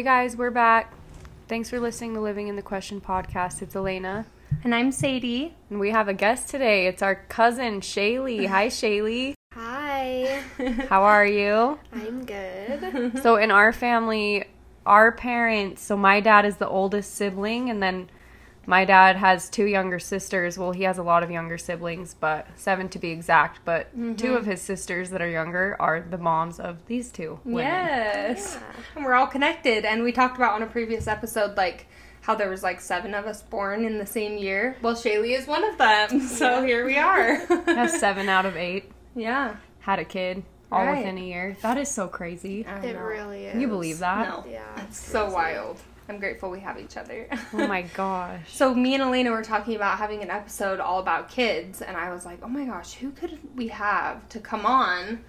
Hey guys, we're back. Thanks for listening to Living in the Question podcast. It's Elena. And I'm Sadie. And we have a guest today. It's our cousin, Shaylee. Hi, Shaylee. Hi, How are you? I'm good. So, in our family, our parents, so my dad is the oldest sibling, and then my dad has two younger sisters. Well, he has a lot of younger siblings, but seven to be exact. But two of mm-hmm. his sisters that are younger are the moms of these two women. Yes. Yeah. And we're all connected. And we talked about on a previous episode, like, how there was like seven of us born in the same year. Well, Shaylee is one of them. So here we are. That's seven out of eight. yeah. Had a kid all Right. within a year. That is so crazy. It know. really is. Can you believe that? No. Yeah, It's so wild. I'm grateful we have each other. Oh my gosh. So me and Elena were talking about having an episode all about kids, and I was like, "Oh my gosh, who could we have to come on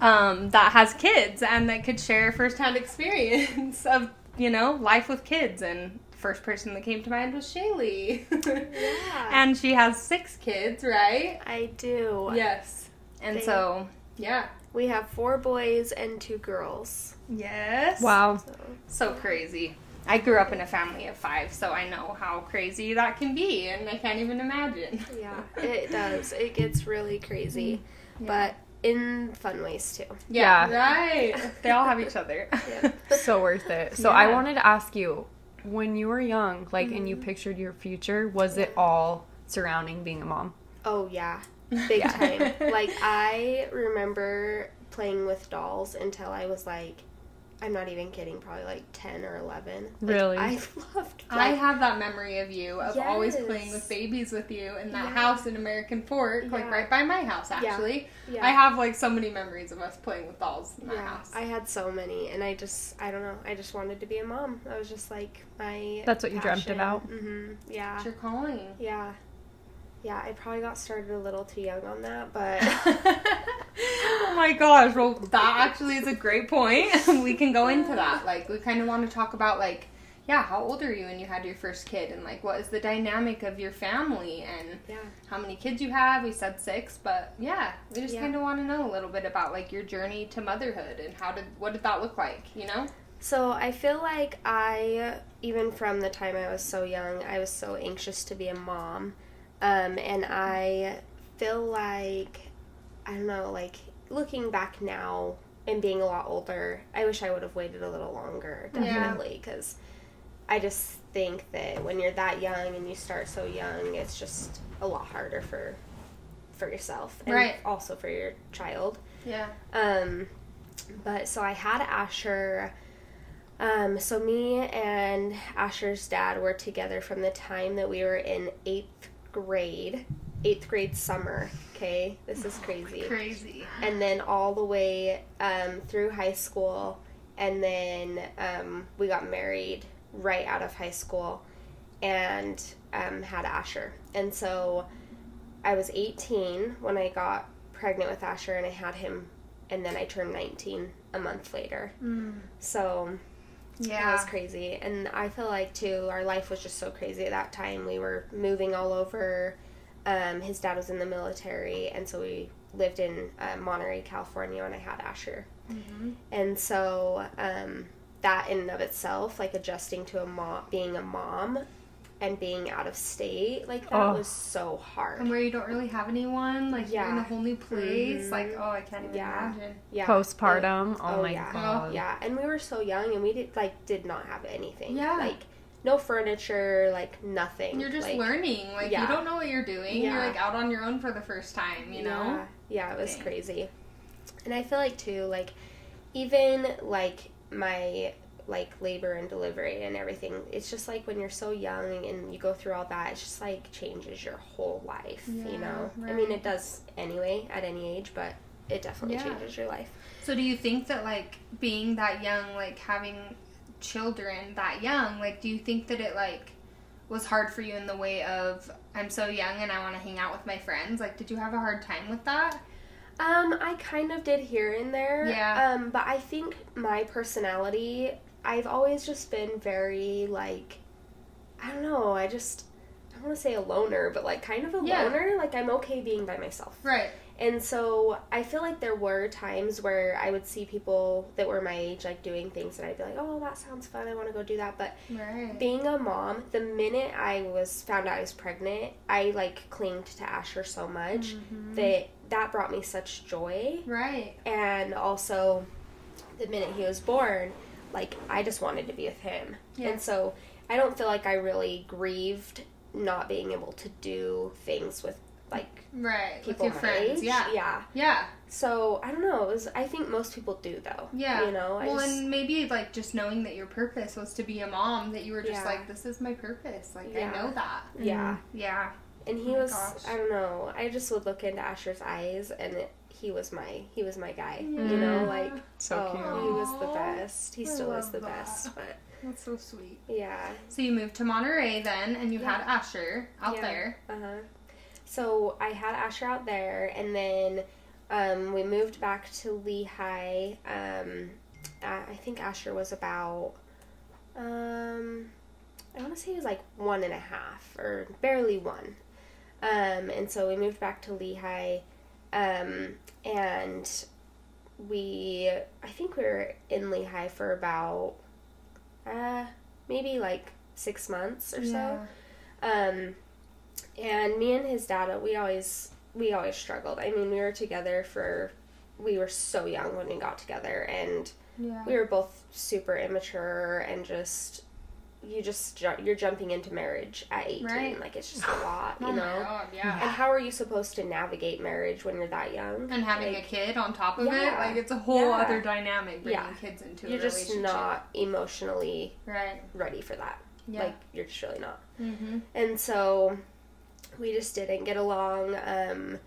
um, that has kids and that could share firsthand experience of you know life with kids?" And first person that came to mind was Shaylee, Yeah. and she has six kids, right? I do. Yes, and They- so yeah, We have four boys and two girls. yes, Wow. So so crazy. I grew up in a family of five, so I know how crazy that can be, and I can't even imagine. yeah, it does. It gets really crazy, but in fun ways too. Yeah, Yeah. right. They all have each other. Yeah. so worth it. So I wanted to ask you, when you were young, like, and you mm-hmm. pictured your future, was it all surrounding being a mom? Oh yeah, big time. like I remember playing with dolls until I was like, I'm not even kidding, probably like ten or eleven. Like, Really? I loved. I have that memory of you of always playing with babies with you in that Yeah. house in American Fork, like right by my house. Actually, yeah. I have like so many memories of us playing with dolls in that yeah, house. I had so many, and I just, I don't know, I just wanted to be a mom. I was just like my. That's what you dreamt about? hmm Yeah, It's your calling. yeah, yeah. I probably got started a little too young on that, but oh my gosh! Well, that actually is a great point. we can go into that. Like, we kind of want to talk about like, yeah, how old are you when you had your first kid, and like, what is the dynamic of your family, and yeah, how many kids you have. We said six, but yeah, we just Yeah. kind of want to know a little bit about like your journey to motherhood and how did what did that look like? You know? So I feel like I, even from the time I was so young, I was so anxious to be a mom. Um, and I feel like, I don't know, like looking back now and being a lot older, I wish I would have waited a little longer, definitely. Because I just think that when you're that young and you start so young, it's just a lot harder for for yourself and Right. also for your child. Yeah. Um, but so I had Asher. Um, so me and Asher's dad were together from the time that we were in eighth grade, eighth grade summer. Okay, this is crazy. Crazy. And then all the way um, through high school, and then um, we got married right out of high school, and um, had Asher. And so I was 18 when I got pregnant with Asher, and I had him, and then I turned 19 a month later. So that It was crazy. And I feel like, too, our life was just so crazy at that time. We were moving all over. Um, his dad was in the military, and so we lived in uh, Monterey, California, when I had Asher. Mm-hmm. And so um, that in and of itself, like adjusting to a mom, being a mom, and being out of state, like that Oh. was so hard. And where you don't really have anyone, like you're in a whole new place, Mhm. like oh, I can't even Yeah. imagine. yeah, Postpartum. Oh, oh, my yeah. god. Yeah, and we were so young, and we did like did not have anything. Yeah. like no furniture, like nothing. You're just like, learning, like you don't know what you're doing. You're like out on your own for the first time, you know. Yeah, yeah, it was Dang. crazy. And I feel like too, like even like my like labor and delivery and everything, it's just like when you're so young and you go through all that, it's just like changes your whole life, Yeah, you know? right. I mean it does anyway at any age, but it definitely Yeah. changes your life. So do you think that like being that young, like having children that young, like do you think that it like was hard for you in the way of I'm so young and I want to hang out with my friends? Like did you have a hard time with that? Um, I kind of did here and there. Yeah. Um, but I think my personality, I've always just been very like, I don't know. I just, I want to say a loner, but like kind of a Yeah. loner. Like I'm okay being by myself. Right. And so I feel like there were times where I would see people that were my age like doing things and I'd be like, "Oh, that sounds fun. I want to go do that." But Right. being a mom, the minute I was found out I was pregnant, I like clinged to Asher so much Mm-hmm. that that brought me such joy. Right. And also the minute he was born, like I just wanted to be with him. Yeah. And so I don't feel like I really grieved not being able to do things with like Right. With people your friends. age. Yeah. Yeah. Yeah. So I don't know. It was. I think most people do though. Yeah. You know. I well, just, and maybe like just knowing that your purpose was to be a mom, that you were just Yeah. like, this is my purpose. Like Yeah. I know that. yeah. Yeah. And he Oh was. gosh. I don't know. I just would look into Asher's eyes, and it, he was my. He was my guy. You know, like So oh, cute. he was the best. He I still is the that. best. But That's so sweet. yeah. So you moved to Monterey then, and you had Asher out Yeah. there. Uh huh. So I had Asher out there, and then um, we moved back to Lehi. Um, I I think Asher was about, um, I want to say he was like one and a half, or barely one. Um, and so we moved back to Lehi, um, and we, I think we were in Lehi for about, uh, maybe like six months or so. Um, and me and his dad, we always we always struggled. I mean, we were together for we were so young when we got together, and Yeah. we were both super immature and just you just ju- you're jumping into marriage at 18 Right. like it's just a lot you oh know my god, yeah. and how are you supposed to navigate marriage when you're that young And having Like, a kid on top of it, like it's a whole Yeah. other dynamic bringing Yeah. kids into you're a just not emotionally right. ready for that Yeah. like you're just really not mm-hmm. and so we just didn't get along um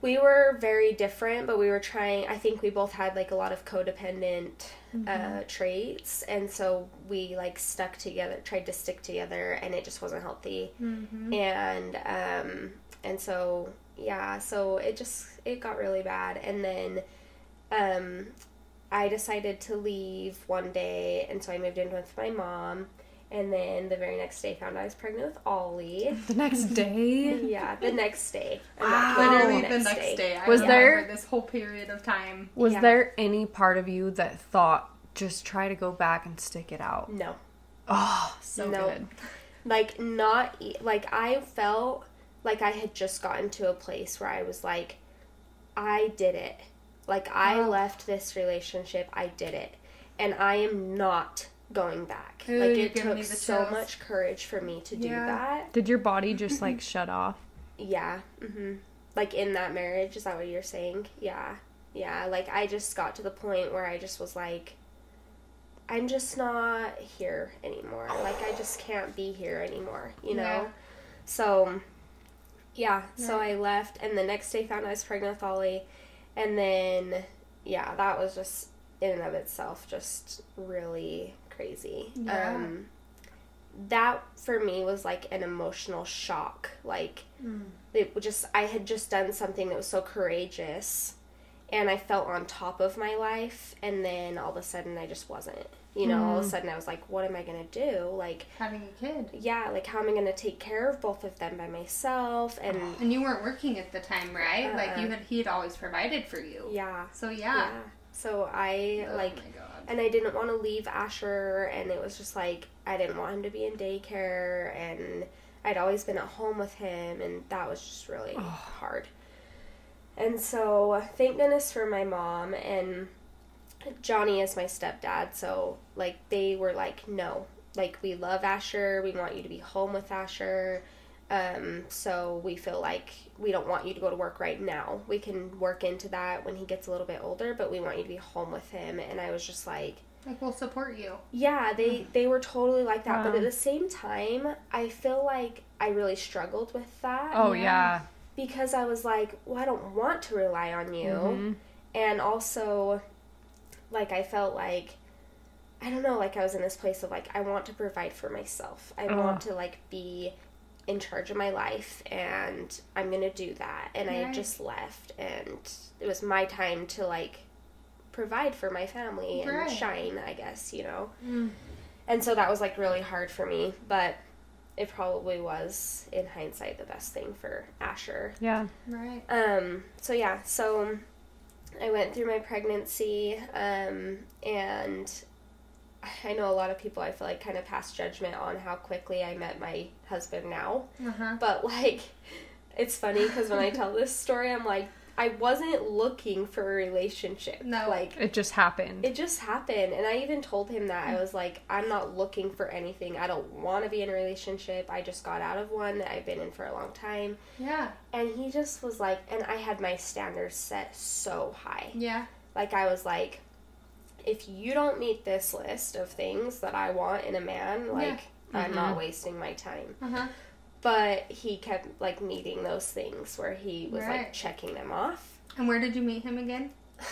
we were very different but we were trying i think we both had like a lot of codependent uh, traits. And so we like stuck together tried to stick together and it just wasn't healthy. Mm-hmm. and um and so yeah so it just it got really bad. And then um i decided to leave one day and so i moved in with my mom and then the very next day found i was pregnant with ollie The next day? yeah the next day Wow. Literally the next day. I Was there- this whole period of time? Was Yeah. there any part of you that thought, just try to go back and stick it out? no Oh, so No. good. like not e- like i felt like i had just gotten to a place where i was like i did it like i Oh. left this relationship i did it and i am not going back. Ooh, like it took so much courage for me to do Yeah. that. Did your body just like shut off? yeah hmm like in that marriage is that what you're saying? Yeah yeah. Like i just got to the point where i just was like i'm just not here anymore. Like i just can't be here anymore you know? Yeah. so yeah so i left and the next day found i was pregnant with ollie and then yeah that was just in and of itself just really crazy Yeah. um that for me was like an emotional shock like it just I had just done something that was so courageous and I felt on top of my life and then all of a sudden I just wasn't. You know, all of a sudden I was like, what am I gonna do? Like, Having a kid. yeah, like how am I gonna take care of both of them by myself? And And you weren't working at the time, right? like Uh-uh. you had he had always provided for you. yeah, So yeah. yeah. So I Oh like and I didn't want to leave Asher, and it was just like I didn't want him to be in daycare, and I'd always been at home with him, and that was just really hard. And so, thank goodness for my mom and Johnny is my stepdad. So, like, they were like, no, like we love Asher, we want you to be home with Asher. Um, so we feel like we don't want you to go to work right now. We can work into that when he gets a little bit older, but we want you to be home with him. And I was just like, Like we'll support you. yeah, they they were totally like that. But at the same time, I feel like I really struggled with that Oh Yeah. yeah. because I was like, well, I don't want to rely on you. Mhm. And also, like, I felt like, I don't know, like I was in this place of like, I want to provide for myself. I Ugh. want to like be in charge of my life and I'm going to do that. And I had just left and it was my time to like provide for my family and Right. shine, I guess, you know. Mm. And so that was like really hard for me, but it probably was in hindsight the best thing for Asher. Yeah. Right. Um, so yeah, so I went through my pregnancy, um, and I know a lot of people I feel like kind of pass judgment on how quickly I met my husband now. Uh huh. But like, it's funny because when I tell this story, I'm like, I wasn't looking for a relationship. No. like It just happened. it just happened, and I even told him that I was like, I'm not looking for anything. I don't want to be in a relationship. I just got out of one that I've been in for a long time. Yeah. And he just was like, and I had my standards set so high. Yeah. Like, I was like, if you don't meet this list of things that I want in a man, like, I'm not wasting my time. Uh huh. But he kept, like, meeting those things where he was, like, checking them off. And where did you meet him again?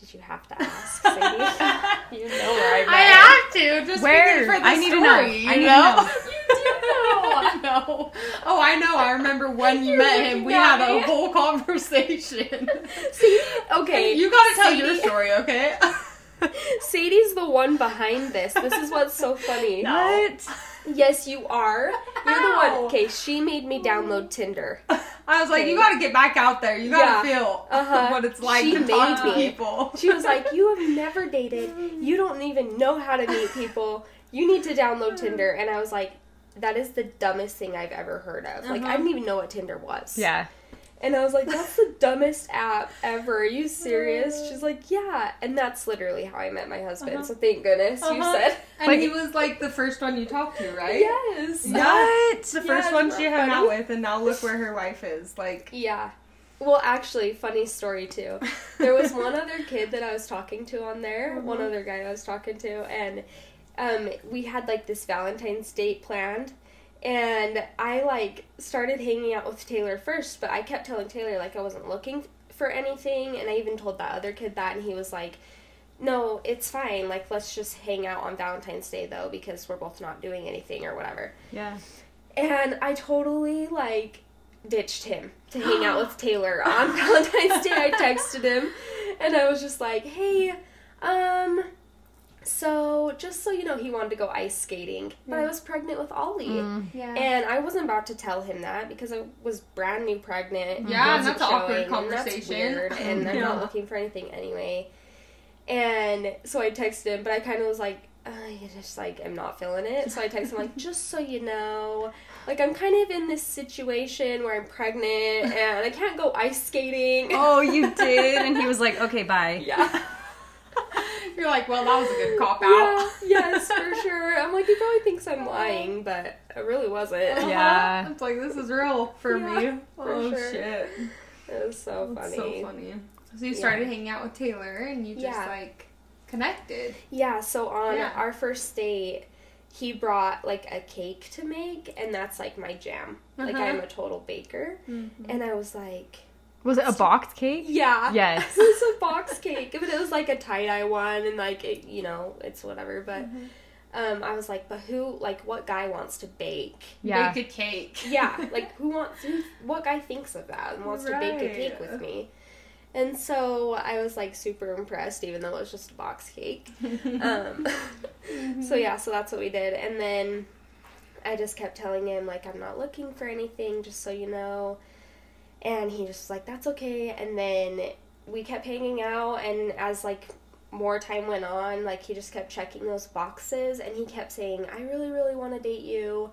Did you have to ask, Sadie? you know where I met I him. have to just Where? for the I need to know. You I need know? know. you do know. I know. Oh, I know. I remember when you met him. We had a whole conversation. See, okay. you gotta tell Sadie- your story, okay? Sadie's the one behind this. This is what's so funny. What? Yes, you are. You're the one. Okay, she made me download Tinder. I was like, Okay. you gotta get back out there. You gotta feel Uh-huh. what it's like She to talk to people. She was like, You have never dated. You don't even know how to meet people. You need to download Tinder. And I was like, That is the dumbest thing I've ever heard of. Like, I Uh-huh. didn't even know what Tinder was. Yeah. And I was like, That's the dumbest app ever. Are you serious? She's like, Yeah. And that's literally how I met my husband. Uh-huh. So thank goodness you Uh-huh. said. And Like- he was like the first one you talked to, right? Yes. What? The Yeah, first one she hung out with, and now look where her wife is. Like, Yeah. Well, actually, funny story too. There was one other kid that I was talking to on there, one Mhm. other guy I was talking to, and um, we had like this Valentine's date planned. And I like started hanging out with Taylor first, but I kept telling Taylor like I wasn't looking for anything, and I even told that other kid that, and he was like, "No, it's fine. Like let's just hang out on Valentine's Day though, because we're both not doing anything or whatever." Yeah. And I totally like ditched him to hang out with Taylor on Valentine's Day. I texted him and I was just like, "Hey, um so just so you know, he wanted to go ice skating, but I was pregnant with Ollie." Mm. yeah. And I wasn't about to tell him that because I was brand new pregnant. Yeah, and wasn't that's an awkward showing, and conversation. weird, and I'm not looking for anything anyway. And so I texted him, but I kind of was like, uh, I just like am not feeling it. So I texted him like, just so you know, like I'm kind of in this situation where I'm pregnant and I can't go ice skating. Oh, you did? And he was like, okay, bye. yeah. You're like, well, that was a good cop out. Yeah, yes, for sure. I'm like, he probably thinks I'm lying, but I really wasn't. Uh-huh. Yeah. It's like this is real for Yeah, me. for oh sure. shit. It was so That's funny. so funny. So you started hanging out with Taylor and you just Yeah. like connected. Yeah, so on Yeah. our first date, he brought like a cake to make, and that's like my jam. Like Uh-huh. I'm a total baker, and I was like, Was it a box cake? yeah, Yes. it was a box cake, but it was like a tie dye one, and like it, you know, it's whatever. But Mm-hmm. um, I was like, but who, like, what guy wants to bake? Yeah. Bake a cake. Yeah, like who wants, who, what guy thinks of that and wants to bake a cake with me? And so I was like super impressed, even though it was just a box cake. Um, so yeah, so that's what we did, and then I just kept telling him like I'm not looking for anything, just so you know. And he just was like that's okay. And then we kept hanging out, and as like more time went on, like he just kept checking those boxes, and he kept saying I really, really want to date you.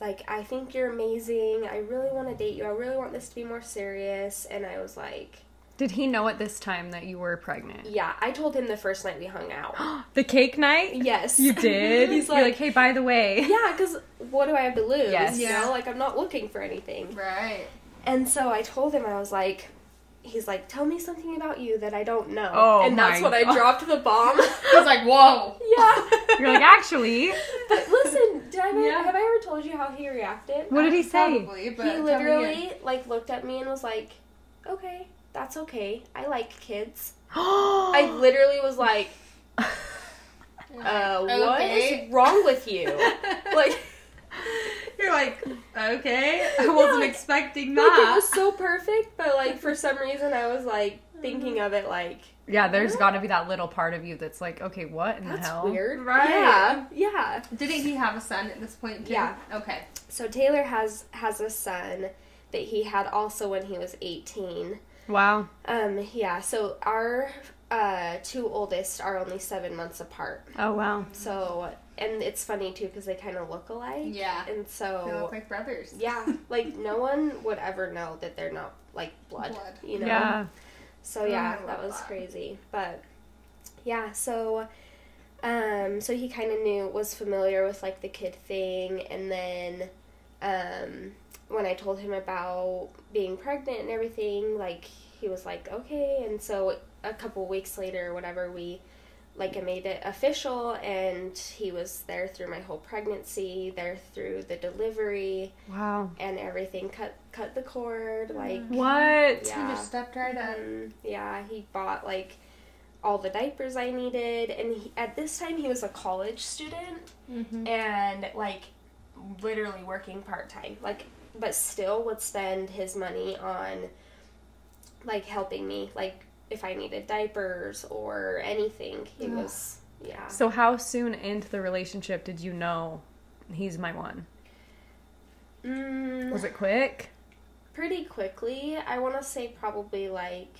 Like I think you're amazing. I really want to date you. I really want this to be more serious. And I was like, Did he know at this time that you were pregnant? yeah. I told him the first night we hung out. the cake night? yes, You did? He's You're like, hey, by the way. Yeah, because what do I have to lose? Yes. You Yeah. know, like I'm not looking for anything. Right. And so I told him, I was like, he's like, tell me something about you that I don't know. Oh and that's my when I dropped the bomb. I was like, whoa. yeah. You're like, actually, But listen, did I ever, Yeah. have I ever told you how he reacted? what did he say? Probably, but he literally like looked at me and was like, okay, that's okay. I like kids. I literally was like, again. uh, what is wrong with you? like, You're like, okay. I wasn't like- expecting like it was so perfect, but like for some reason I was like, thinking of it like Yeah, there's got to be that little part of you that's like, okay, what in the hell? weird. Right. Yeah. Yeah. Didn't he have a son at this point too? Yeah. Okay. So Taylor has has a son that he had also when he was 18. Wow. Um yeah, so our uh two oldest are only 7 months apart. Oh wow. So and it's funny too cuz they kind of look alike. Yeah. And so They so look like brothers. yeah, like no one would ever know that they're not like blood, Blood. you know. Yeah. So yeah, I that was that. crazy. But yeah, so um so he kind of knew was familiar with like the kid thing and then um when I told him about being pregnant and everything, like he was like, "Okay." And so a couple weeks later or whatever, we like I made it official and he was there through my whole pregnancy, there through the delivery Wow. and everything. Cut cut the cord, like What? Yeah. He just stepped right up. um, yeah, he bought like all the diapers I needed, and he, at this time he was a college student Mm-hmm. and like literally working part time, like but still would spend his money on like helping me, like if I needed diapers or anything. He Ugh. was yeah. So how soon into the relationship did you know he's my one? Mm, Was it quick? pretty quickly. I want to say probably like.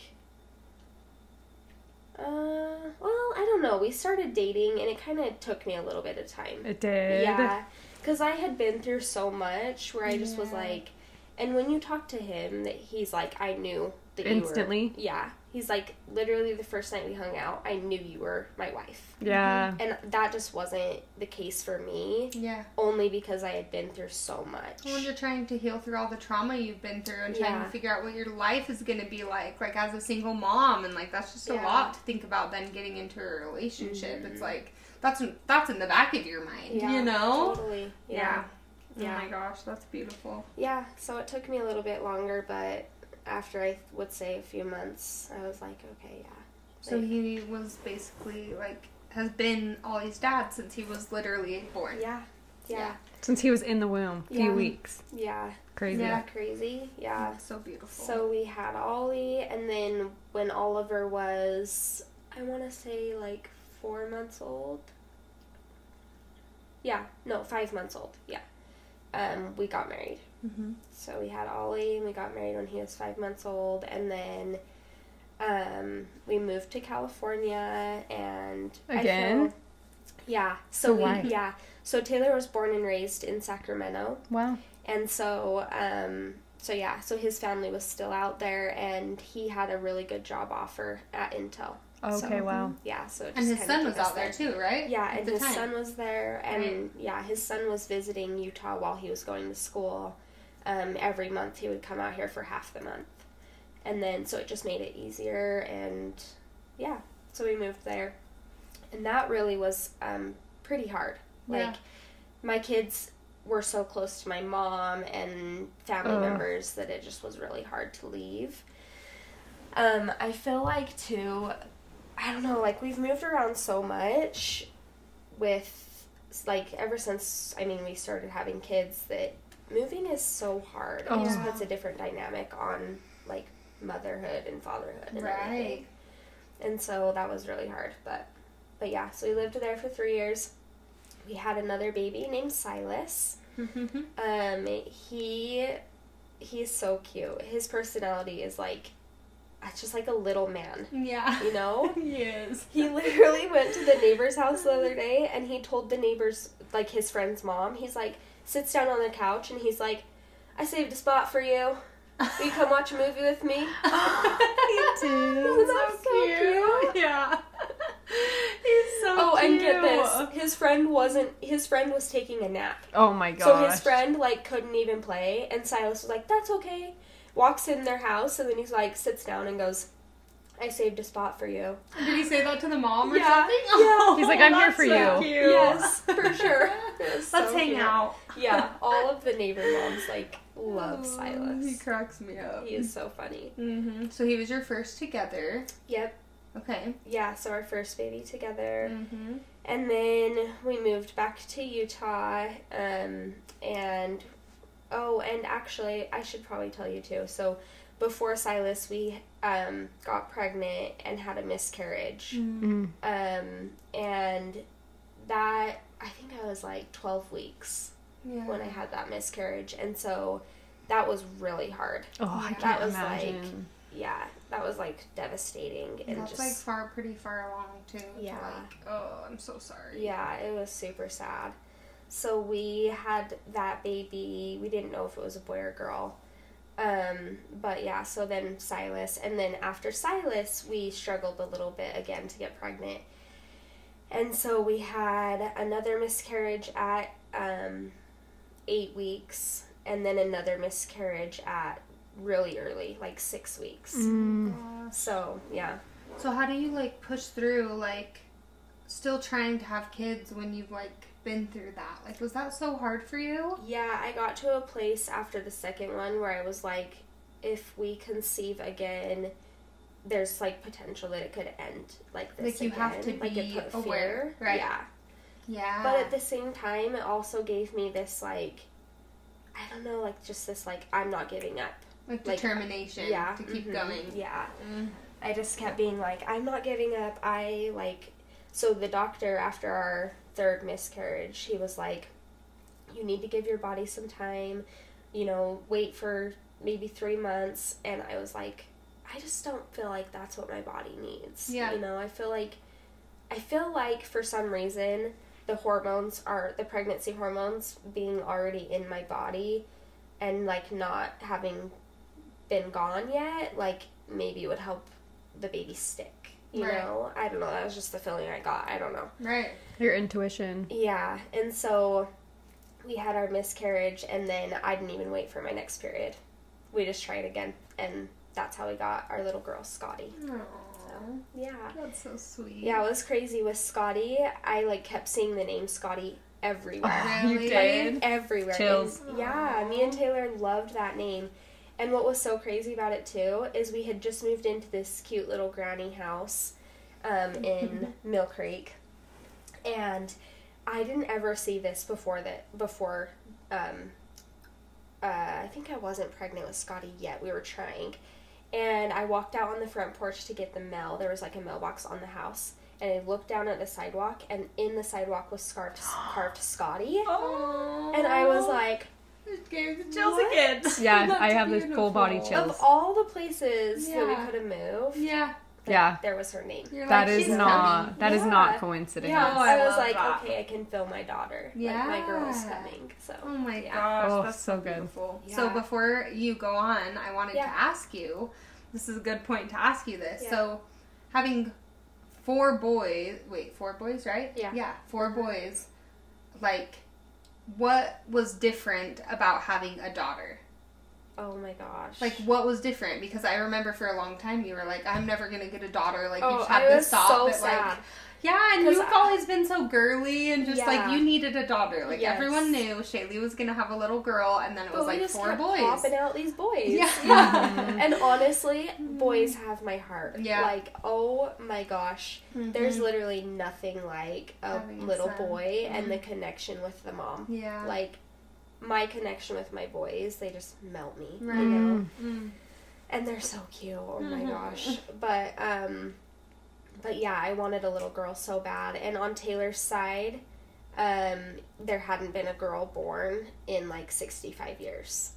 Uh, well, I don't know. We started dating, and it kind of took me a little bit of time. It did. Yeah, because I had been through so much where I just was like, and when you talk to him, that he's like, I knew that you were. Instantly? Yeah, he's like, literally the first night we hung out, I knew you were my wife, Yeah. and that just wasn't the case for me. Yeah. Only because I had been through so much. Well, you're trying to heal through all the trauma you've been through and trying Yeah. to figure out what your life is going to be like, like as a single mom, and like that's just a Yeah. lot to think about. Then getting into a relationship, Mhm. it's like that's that's in the back of your mind, Yeah, you know? Totally. Yeah. Yeah. Oh Yeah. my gosh, that's beautiful. Yeah, so it took me a little bit longer, but after I would say a few months, I was like, okay, yeah. So Like- he was basically like has been Ollie's dad since he was literally born. Yeah. Yeah. Since he was in the womb, few Yeah. weeks. Yeah. Crazy. Yeah. Yeah. Crazy. Yeah. So beautiful. So we had Ollie, and then when Oliver was, I want to say like four months old. Yeah, no, five months old. Yeah. Um, we got married. hmm So we had Ollie, and we got married when he was five months old, and then um, we moved to California, and Again? feel- yeah. So, So we, why? yeah. So Taylor was born and raised in Sacramento, Wow. and so um, so yeah. So his family was still out there, and he had a really good job offer at Intel. Okay, So, wow. Yeah. So it And his son was out there too, right? yeah, At and the his time. son was there, and yeah, his son was visiting Utah while he was going to school. Um, every month he would come out here for half the month, and then so it just made it easier, and yeah, so we moved there, and that really was um, pretty hard. Yeah. Like my kids were so close to my mom and family Ugh. members that it just was really hard to leave. Um, I feel like too, I don't know, like we've moved around so much with like ever since I mean we started having kids that moving is so hard. It just puts a different dynamic on like motherhood and fatherhood and Right. everything. And so that was really hard, but but yeah, so we lived there for 3 years. We had another baby named Silas. Um he he's so cute. His personality is like it's just like a little man, yeah. you know? Yes. He literally went to the neighbor's house the other day and he told the neighbor's, like his friend's mom, he's like, sits down on the couch and he's like, I saved a spot for you. Will you come watch a movie with me? he did. Isn't that so cute? Yeah. He's so Oh, cute. and get this. His friend wasn't, his friend was taking a nap. Oh my god. So his friend, like, couldn't even play and Silas was like, that's okay. Walks in their house and then he's like, sits down and goes, I saved a spot for you. Did he say that to the mom or Yeah, something? yeah. Oh, He's like, "I'm here for so you." cute. Yes, for sure. It was Let's so hang cute. out. Yeah, all of the neighbor moms like love Oh, He cracks me up. He is so funny. hmm So he was your first together. Yep. Okay. Yeah, so our first baby together. Mm-hmm. And then we moved back to Utah. Um, and oh, and actually, I should probably tell you too. So before Silas, we um, got pregnant and had a miscarriage. Mm. Um, and that, I think I was like 12 weeks Yeah. when I had that miscarriage. And so that was really hard. Oh, I can't That was like- imagine. Yeah, that was like devastating. And That's just, like far, pretty far along too. to, Yeah. like, oh, I'm so sorry. Yeah, it was super sad. So we had that baby. We didn't know if it was a boy or girl. Um, but yeah, so then Silas, and then after Silas, we struggled a little bit again to get pregnant. And so we had another miscarriage at um, eight weeks, and then another miscarriage at really early, like six weeks. Mm. So yeah, So how do you like push through like still trying to have kids when you've like been through that? Like was that so hard for you? Yeah, I got to a place after the second one where I was like, if we conceive again, there's like potential that it could end like this. Like, you have to like be it put aware, fear. right. Yeah. Yeah. But at the same time, it also gave me this like, I don't know, like just this like I'm not giving up. like like, determination Yeah. to keep mhm, going. Yeah. Mm. I just kept being like, I'm not giving up. I like. So the doctor, after our third miscarriage, he was like, you need to give your body some time, you know, wait for maybe three months. And I was like, I just don't feel like that's what my body needs. Yeah. You know, I feel like, I feel like for some reason, the hormones are, the pregnancy hormones being already in my body and like not having been gone yet, like maybe it would help the baby stick. You Right. know, I don't know. That was just the feeling I got. I don't know. Right. Your intuition. Yeah, and so we had our miscarriage, and then I didn't even wait for my next period. We just tried again, and that's how we got our little girl, Scotty. Aww. Yeah. That's so sweet. Yeah, it was crazy with Scotty. I like kept seeing the name Scotty everywhere. Oh, you Really? did. everywhere. Chills. And, yeah, me and Taylor loved that name. And what was so crazy about it too is we had just moved into this cute little granny house um, in Mill Creek, and I didn't ever see this before that before. Um, uh, I think I wasn't pregnant with Scotty yet. We were trying, and I walked out on the front porch to get the mail. There was like a mailbox on the house. And I looked down at the sidewalk, and in the sidewalk was carved, carved Scotty. Oh. And I was like, it gave the chills What? again. Yeah, That's I have this full body beautiful. chill. of all the places that we could have moved, Yeah. that- Yeah. there was her name. You're That like, is not. coming. That is Yeah. not coincidence. Yeah, Oh, I I, was like, that. okay, I can feel my daughter. like my girl's Yeah. coming. So Oh my Yeah. gosh, Oh, that's so so good. beautiful. So before you go on, I wanted Yeah. to ask you. This is a good point to ask you this. Yeah. So, having four boys, wait, four boys, right? Yeah. Yeah, 4 Mhm. boys. Like, what was different about having a daughter? oh my gosh, Like, what was different? Because I remember for a long time you were like, "I'm never gonna get a daughter." Like, you oh, just had I this thought so that, sad. like, yeah, and you've I- always been so girly and just like you needed a daughter. Like Yes. everyone knew Shaylee was gonna have a little girl, and then it but was like just four boys. popping out these boys. Yeah. Mhm. and honestly, boys have my heart. Yeah. Like, oh my gosh. There's Mhm. literally nothing like a little son. boy and Mhm. the connection with the mom. yeah, Like, my connection with my boys, they just melt me. Right. You know? Mm. and they're so cute. Oh my Mhm. gosh! But um, but yeah, I wanted a little girl so bad. And on Taylor's side, um, there hadn't been a girl born in like sixty five years.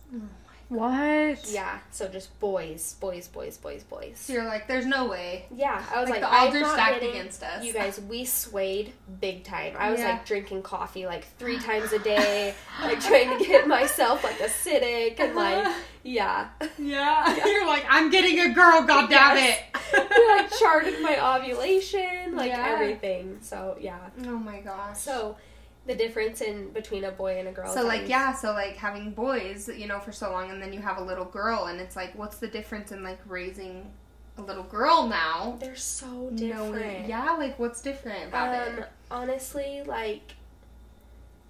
What? Yeah, so just boys, boys, boys, boys, boys. So you're like, "There's no way." Yeah, I was Like, like, the odds are stacked getting- against us. You guys, we swayed big time. I was Yeah. like drinking coffee like three times a day, like trying to get myself like acidic and like yeah. yeah. you're like, "I'm getting a girl." God damn Yes. it! we like charted my ovulation, like Yeah. everything. So yeah. oh my gosh. So the difference in between a boy and a girl. So like yeah, so like having boys, you know, for so long, and then you have a little girl, and it's like, what's the difference in like raising a little girl now? they're so different. yeah, like what's different about Um, it? honestly, like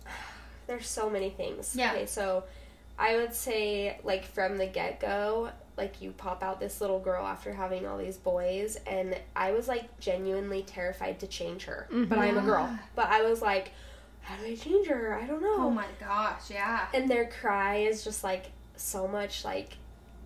there's so many things. Yeah. Okay, so I would say like from the get go, like you pop out this little girl after having all these boys, and I was like genuinely terrified to change her. But I'm a girl. Mm-hmm. But I was like, how do I change her? I don't know. Oh my gosh, yeah. and their cry is just like so much like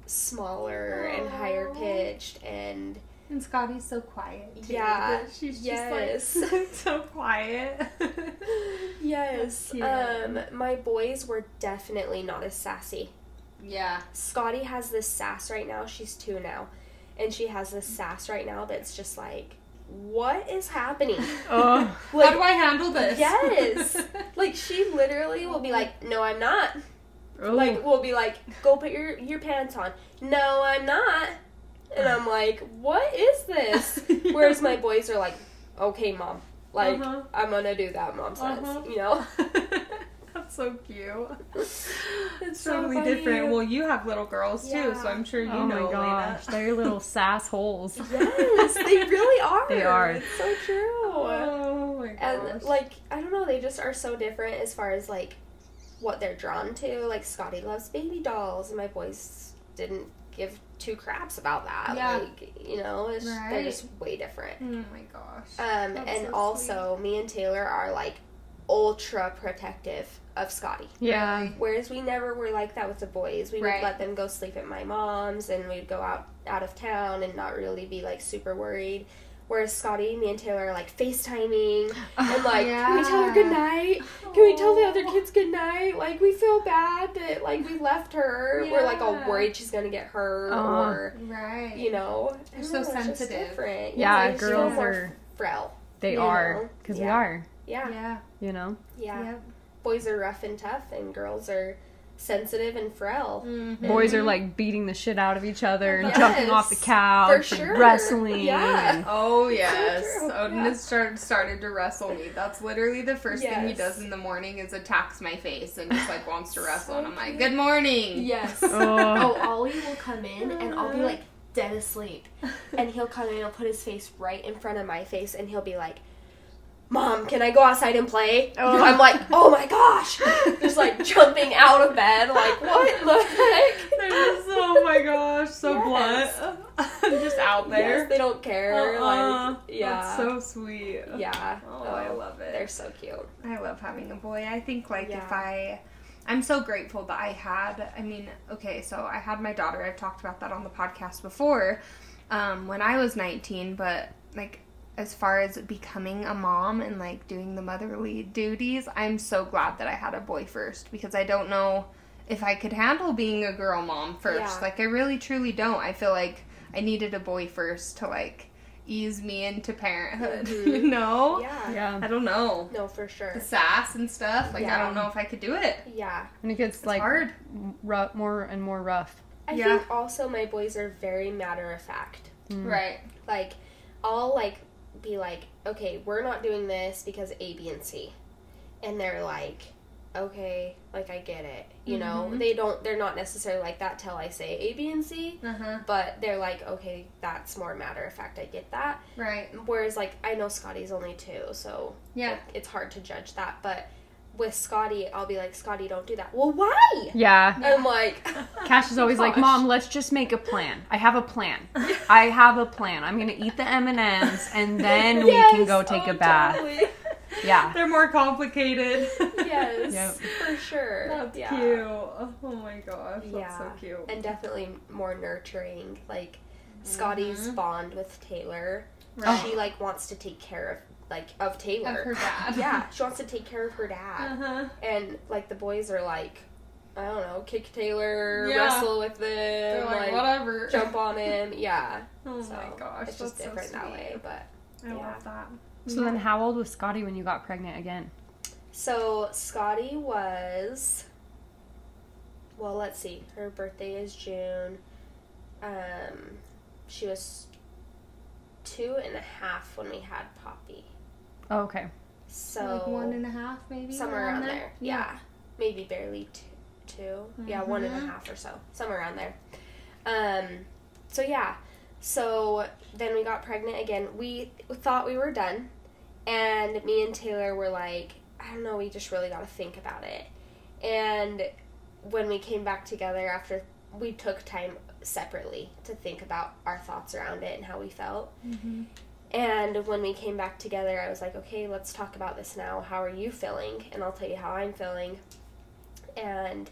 smaller and higher pitched and And Scotty's so quiet. Too. Yeah, She's yes. just like so quiet. yes. Um my boys were definitely not as sassy. yeah. Scotty has this sass right now. She's 2 now. And she has this sass right now that's just like what is happening? Oh, How do I handle this? Yes. Like she literally will be like, "No, I'm not." Like we'll be like, "Go put your your pants on." No, I'm not. And I'm like, "What is this?" Whereas my boys are like, "Okay, mom. Like Uh-huh. I'm gonna do that, mom says." Uh-huh. You know? That's so cute. It's so totally funny. different. Well, you have little girls too, Yeah. so I'm sure you oh know my gosh, Elena. they're little sass holes. Yes, they really are. They are. It's so true. Oh my gosh. and like I don't know, they just are so different as far as like what they're drawn to. Like Scotty loves baby dolls, and my boys didn't give two craps about that. Yeah. Like you know, it's, they're just way different. oh my gosh. Um, That's and so also me and Taylor are like ultra protective of Scotty. Yeah. Whereas we never were like that with the boys. We would let them go sleep at my mom's and we'd go out out of town and not really be like super worried. Whereas Scotty, me and Taylor are like FaceTiming and like, can we tell her good night? Can we tell the other kids good night? Like we feel bad that like we left her. We're like all worried she's gonna get hurt Uh-huh. or Right. you know. I They're so know, it's just sensitive. different. Yeah, they just feel girls more are- frail. They are know? because we are. Yeah. Yeah. You know. Yeah. Yep. Boys are rough and tough and girls are sensitive and frail. Mhm. Boys are like beating the shit out of each other and Yes. jumping off the couch For and sure. wrestling. Yeah. and- Oh yes, true, Odin yeah. has started started to wrestle me. That's literally the first thing he does in the morning is attacks my face and just like wants to wrestle, So and I'm like, "Good morning." Yes. Oh. oh, Ollie will come in and I'll be like dead asleep. And he'll come in and he'll put his face right in front of my face and he'll be like, Mom, can I go outside and play? Oh. I'm like, oh my gosh! Just like jumping out of bed, like, what the heck? They're just, oh my gosh, so Yes. blunt, just out there. Yes, they don't care. Uh-uh. Like, yeah. That's so sweet. yeah. Oh, I love it. They're so cute. I love having a boy. I think like Yeah. if I I'm so grateful that I had I mean, okay, so I had my daughter. I've talked about that on the podcast before. Um, when I was 19, but like as far as becoming a mom and like doing the motherly duties, I'm so glad that I had a boy first because I don't know if I could handle being a girl mom first. Yeah. Like I really truly don't. I feel like I needed a boy first to like ease me into parenthood, Mhm. you know? Yeah. Yeah. I don't know No, for sure. the sass and stuff. Like I don't know if I could do it. Yeah. And it gets It's like hard. rough, more and more rough. I Yeah. think also my boys are very matter of fact. Mm. Right. Like, I'll like be like, okay, we're not doing this because A, B, and C, and they're like, okay, like I get it. You know, Mhm. they don't. They're not necessarily like that till I say A, B, and C, Uh huh. but they're like, okay, that's more matter of fact. I get that. Right. Whereas like I know Scotty's only two, so Yeah. it- it's hard to judge that, but. With Scotty, I'll be like, Scotty, don't do that. Well, why? Yeah. I'm like, Cash is always like, Gosh. "Mom, let's just make a plan. I have a plan. I have a plan. I'm gonna eat the M and M's, and then we can go take oh, a bath." totally. Yeah. They're more complicated. yes, Yep. for sure. That's yeah. cute. Oh my gosh. That's Yeah. so cute. And definitely more nurturing. Like Scotty's bond with Taylor, Mm-hmm. Right. she like wants to take care of like of Taylor. Of her dad. yeah, she wants to take care of her dad. Uh-huh. And like the boys are like, I don't know, kick Taylor, Yeah. wrestle with them, They're like, like, whatever. jump on him. Yeah. Oh so my gosh. it's just that's different so that way. But I Yeah. love that. So then, how old was Scotty when you got pregnant again? so Scotty was. Well, let's see. Her birthday is June. Um, she was two and a half when we had Poppy. Oh, okay. So like one and a half, maybe somewhere around there. Yeah. maybe barely two. two. Yeah, one and a Mhm. or so, somewhere around there. Um, so yeah, so then we got pregnant again. We thought we were done, and me and Taylor were like, I don't know, we just really got to think about it. And when we came back together after we took time separately to think about our thoughts around it and how we felt. Mm-hmm. And when we came back together, I was like, okay, let's talk about this now. How are you feeling? And I'll tell you how I'm feeling. And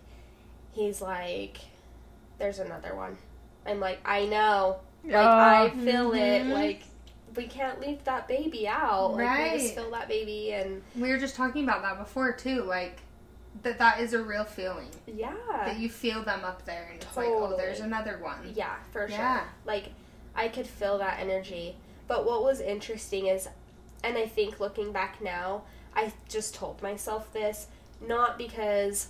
he's like, there's another one. I'm like, I know. Like Oh. I feel it. Mhm. Like we can't leave that baby out. Like we Right. just feel that baby and We were just talking about that before too, like that that is a real feeling. yeah. That you feel them up there and it's like, oh, Totally. there's another one. Yeah, for sure. Yeah. Like I could feel that energy. But what was interesting is and I think looking back now, I just told myself this not because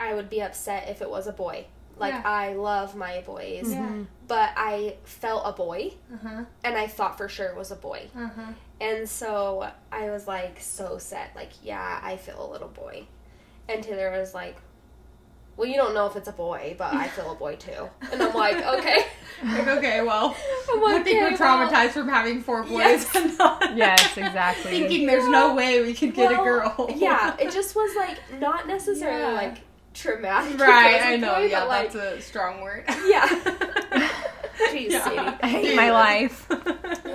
I would be upset if it was a boy. Like Yeah. I love my boys, Yeah. Mhm. but I felt a boy Uh-huh. and I thought for sure it was a boy. Uh-huh. And so I was like so set, like, yeah, I feel a little boy. And Taylor was like, well, you don't know if it's a boy, but I feel a boy too. And I'm like, okay. Like, okay, well, I'm like, I think we're okay, well, traumatized from having four boys Yes. and not Yes, exactly. thinking there's no way we could get well, a girl. yeah, it just was like not necessarily Yeah. like traumatic. Right, was a I know. boy, yeah, but, like, that's a strong word. Yeah. Jeez, Sadie. I hate my life.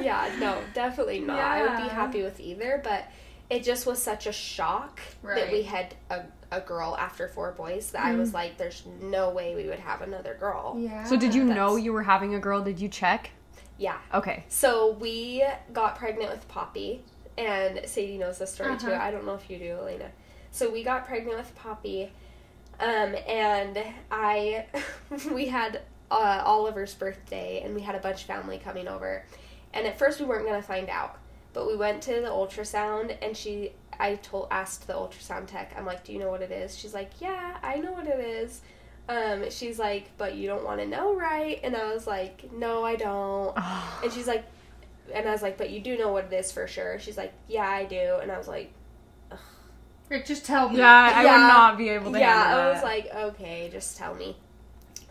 yeah, no, definitely not. I would be happy with either, but it just was such a shock that we had a, a girl after four boys that I was like, there's no way we would have another girl. Yeah. So did you know you were having a girl? Did you check? Yeah. Okay. So we got pregnant with Poppy, and Sadie knows the story too. Uh-huh. I don't know if you do, Elena. So we got pregnant with Poppy, um, and I, we had uh, Oliver's birthday, and we had a bunch of family coming over, and at first we weren't gonna find out, but we went to the ultrasound, and she, I told, asked the ultrasound tech, I'm like, do you know what it is? She's like, yeah, I know what it is. Um, she's like, but you don't want to know, right? And I was like, no, I don't. And she's like, and I was like, but you do know what it is for sure. She's like, yeah, I do. And I was like, Rick, just tell me. Yeah, I Yeah. would not be able to yeah. I was that. like, okay, just tell me.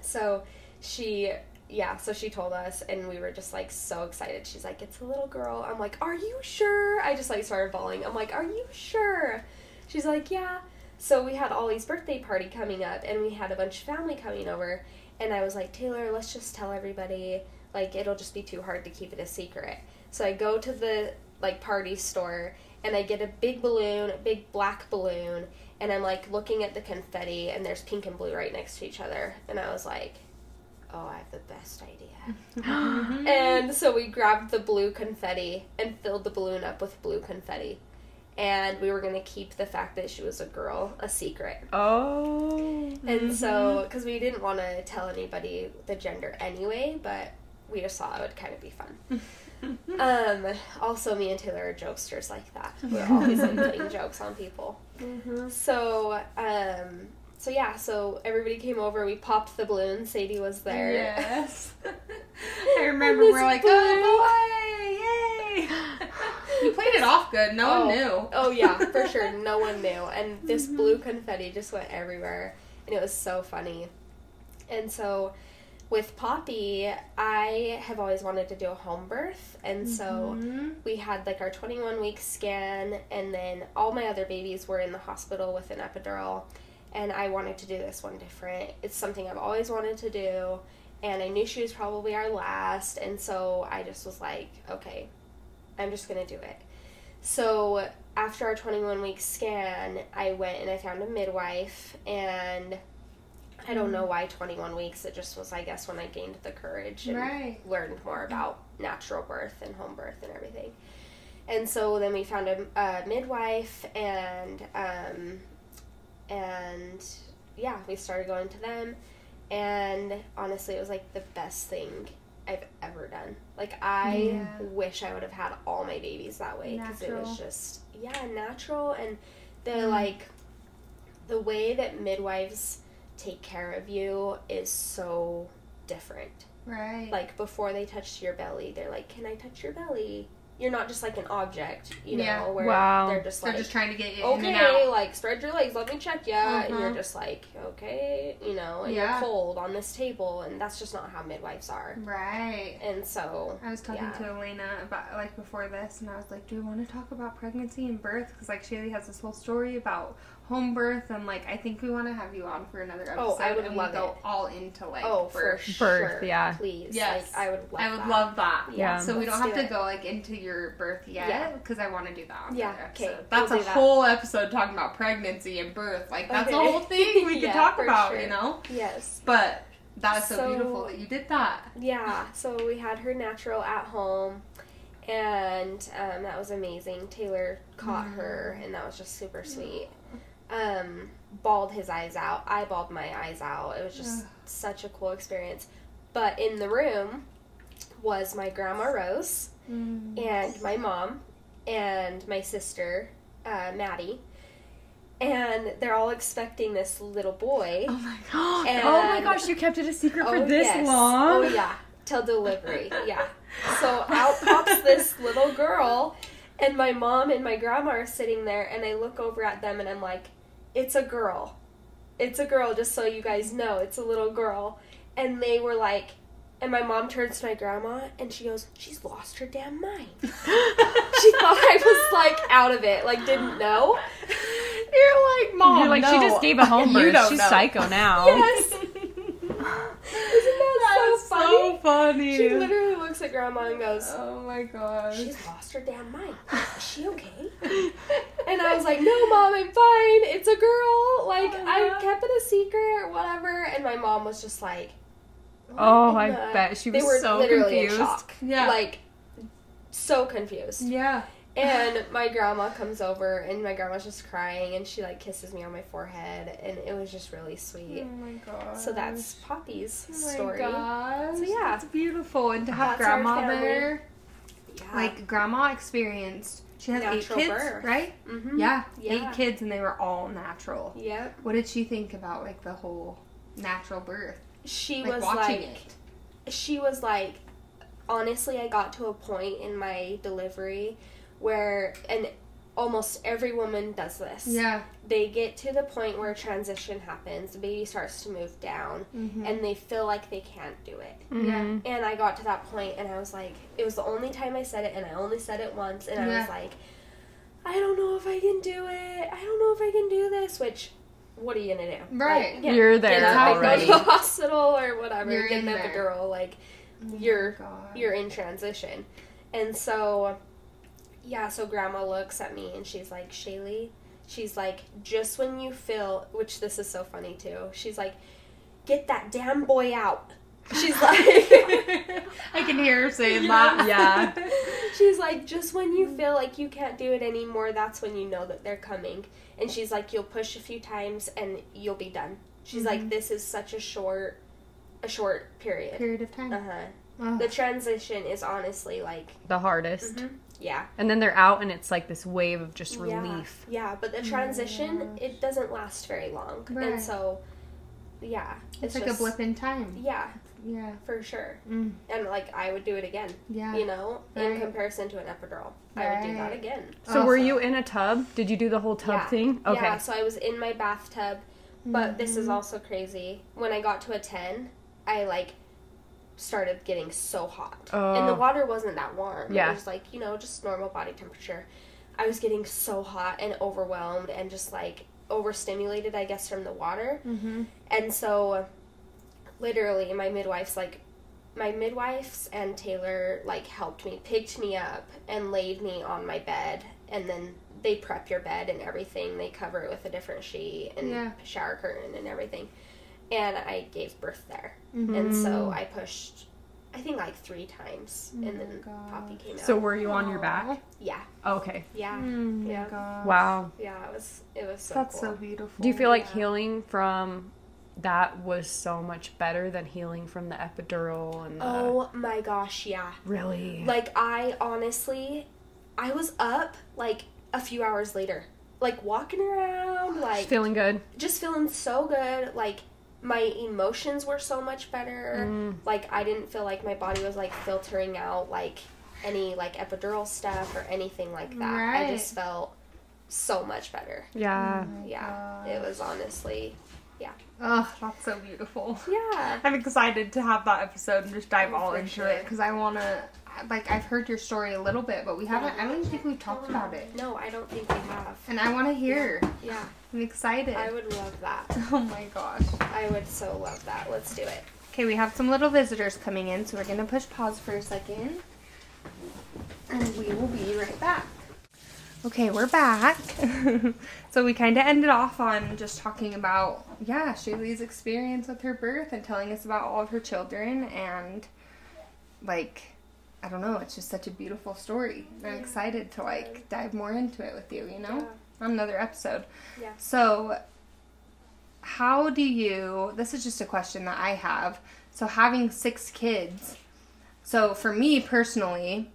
So she, yeah, so she told us, and we were just like so excited. She's like, it's a little girl. I'm like, are you sure? I just like started bawling. I'm like, are you sure? She's like, yeah. So we had Ollie's birthday party coming up, and we had a bunch of family coming over. And I was like, Taylor, let's just tell everybody. Like, it'll just be too hard to keep it a secret. So I go to the like party store, and I get a big balloon, a big black balloon, and I'm like looking at the confetti, and there's pink and blue right next to each other. And I was like, oh, I have the best idea. And so we grabbed the blue confetti and filled the balloon up with blue confetti. And we were going to keep the fact that she was a girl a secret. oh. And so, because we didn't want to tell anybody the gender anyway, but we just thought it would kind of be fun. Um, also, me and Taylor are jokesters like that. We're always like putting jokes on people. So, um, so yeah, so everybody came over. We popped the balloon. Sadie was there. Yes. I remember we're like, oh boy, yay! you played it off good. No Oh. one knew. Oh yeah, for sure. No one knew, and this Mm-hmm. blue confetti just went everywhere, and it was so funny. And so, with Poppy, I have always wanted to do a home birth, and so Mhm. we had like our 21 week scan, and then all my other babies were in the hospital with an epidural, and I wanted to do this one different. It's something I've always wanted to do, and I knew she was probably our last, and so I just was like, okay, I'm just gonna do it. So after our 21 week scan, I went and I found a midwife, and I don't know why 21 weeks. It just was, I guess, when I gained the courage and Right. learned more about natural birth and home birth and everything. And so then we found a, a midwife, and um, and yeah, we started going to them. And honestly, it was like the best thing I've ever done. Like I Yeah. wish I would have had all my babies that way because it was just yeah natural and the Mm. like the way that midwives take care of you is so different. Right. Like before they touch your belly, they're like, "Can I touch your belly?" You're not just like an object, you know, Yeah. where Wow. they're just like they're like, just trying to get you in and okay, out. like spread your legs, let me check ya, and you're Uh-huh. just like, okay, you know, and Yeah. you're cold on this table, and that's just not how midwives are. Right. And so, I was talking Yeah. to Elena about like before this, and I was like, "Do we want to talk about pregnancy and birth?" Because like Shaylee has this whole story about home birth, and like I think we want to have you on for another episode. Oh, I would and love we go it. all into like oh, for birth. sure, Birth, yeah. please, Yes. like I would love I would that. love that. Yeah. So we Let's don't have do to it. go like into your birth yet Yeah. because I want to do that. On Yeah, okay. That's we'll a that. whole episode talking about pregnancy and birth. Like that's a whole thing we could talk about. sure. You know. Yes. But That is so, So- beautiful that you did that. Yeah, so we had her natural at home, and um, that was amazing. Taylor caught her, and that was just super sweet. Um, bawled his eyes out. I bawled my eyes out. It was just such a cool experience. But in the room was my grandma Rose and my mom and my sister uh, Maddie, and they're all expecting this little boy. Oh my god. And- oh my gosh, you kept it a secret for Oh, this yes. long? Oh yeah, till delivery. Yeah. So out pops this little girl, and my mom and my grandma are sitting there, and I look over at them, and I'm like, "It's a girl, it's a girl." Just so you guys know, it's a little girl, and they were like. And my mom turns to my grandma and she goes, She's lost her damn mind. she thought I was like out of it, like didn't know. You're like, mom. You're like, she just gave a home birth. She's know. psycho now. Yes. Isn't that so funny? so funny. She literally at grandma and goes, oh my gosh. She's lost her damn mind. Is she okay? And I was like, No, mom, I'm fine. It's a girl. Like, I Uh-huh. kept it a secret or whatever. And my mom was just like, Oh, I the-" bet she They was were so literally confused. in shock. Yeah. Like, so confused. yeah. And my grandma comes over and my grandma's just crying and she like kisses me on my forehead and it was just really sweet. Oh my god. So that's Poppy's oh my story. Gosh. So, yeah. It's beautiful. And to have That's grandma there. Yeah. Like grandma experienced. She has Natural eight kids, birth. right? Mhm. Yeah, Yeah. eight kids, and they were all natural. Yep. What did she think about like the whole natural birth? She Like was watching like it. she was like honestly i got to a point in my delivery where and almost every woman does this Yeah. they get to the point where transition happens the baby starts to move down Mm-hmm. and they feel like they can't do it Mhm. and i got to that point and i was like it was the only time i said it and i only said it once and i was like i don't know if i can do it i don't know if i can do this which what are you gonna do Right. Like, yeah, You're get there up already. go to the hospital or whatever You're get in an there. epidural like Oh you're God. you're in transition. And so, yeah, so grandma looks at me and she's like, Shaylee, she's like, just when you feel, which this is so funny too, she's like, get that damn boy out. She's like, I can hear her saying Yeah. that. Yeah. she's like, just when you feel like you can't do it anymore, that's when you know that they're coming. And she's like, you'll push a few times and you'll be done. She's like, Mhm. this is such a short, a short period. Period of time. Uh huh. Ugh. The transition is honestly like, The hardest. mhm, yeah. And then they're out and it's like this wave of just relief. Yeah, but the transition Yeah. it doesn't last very long, Right. and so yeah, it's, like just- a blip in time. Yeah, Yeah. for sure. Mm. And like I would do it again, Yeah. you know, in comparison to an epidural, I would do that again. So were you in a tub? Did you do the whole tub Yeah. thing? Okay. Yeah, so I was in my bathtub, but this is Mhm. also crazy. When I got to a ten, I like started getting so hot, and the Oh. water wasn't that warm. Yeah. it was like you know just normal body temperature. I was getting so hot and overwhelmed and just like overstimulated, I guess, from the water. Mm-hmm. And so, literally, my midwife's like, my midwives and Taylor like helped me, picked me up, and laid me on my bed. And then they prep your bed and everything. They cover it with a different sheet and Yeah. shower curtain and everything. And I gave birth there. Mm-hmm. And so I pushed, I think like three times, Oh and then gosh. Poppy came out. So were you on your back? yeah, Okay. yeah, Mm, Yeah. gosh. Wow. yeah. It was it was so That's cool. so beautiful. Do you feel like Yeah. healing from that was so much better than healing from the epidural and the Oh my gosh, yeah. really? Like I honestly, I was up like a few hours later, like walking around, like feeling good. just feeling so good. Like my emotions were so much better. Mm. Like I didn't feel like my body was like filtering out like any like epidural stuff or anything like that. I just felt so much better. Yeah. Oh my Yeah, it was honestly, yeah. Oh, that's so beautiful. yeah. I'm excited to have that episode and just dive Oh, all for into sure. it because I want to. Like I've heard your story a little bit, but we haven't. I don't even think we've talked about it, No, I don't think we have. and I want to hear. Yeah, I'm excited. I would love that. Oh my gosh. I would so love that. Let's do it. Okay, we have some little visitors coming in, so we're gonna push pause for a second, and we will be right back. Okay, we're back. so we kind of ended off on just talking about, yeah, Shaylee's experience with her birth and telling us about all of her children. And, like, I don't know, it's just such a beautiful story. I'm excited to, like, dive more into it with you, you know? Yeah. On another episode. Yeah. So, how do you, this is just a question that I have. So, having six kids, so for me personally,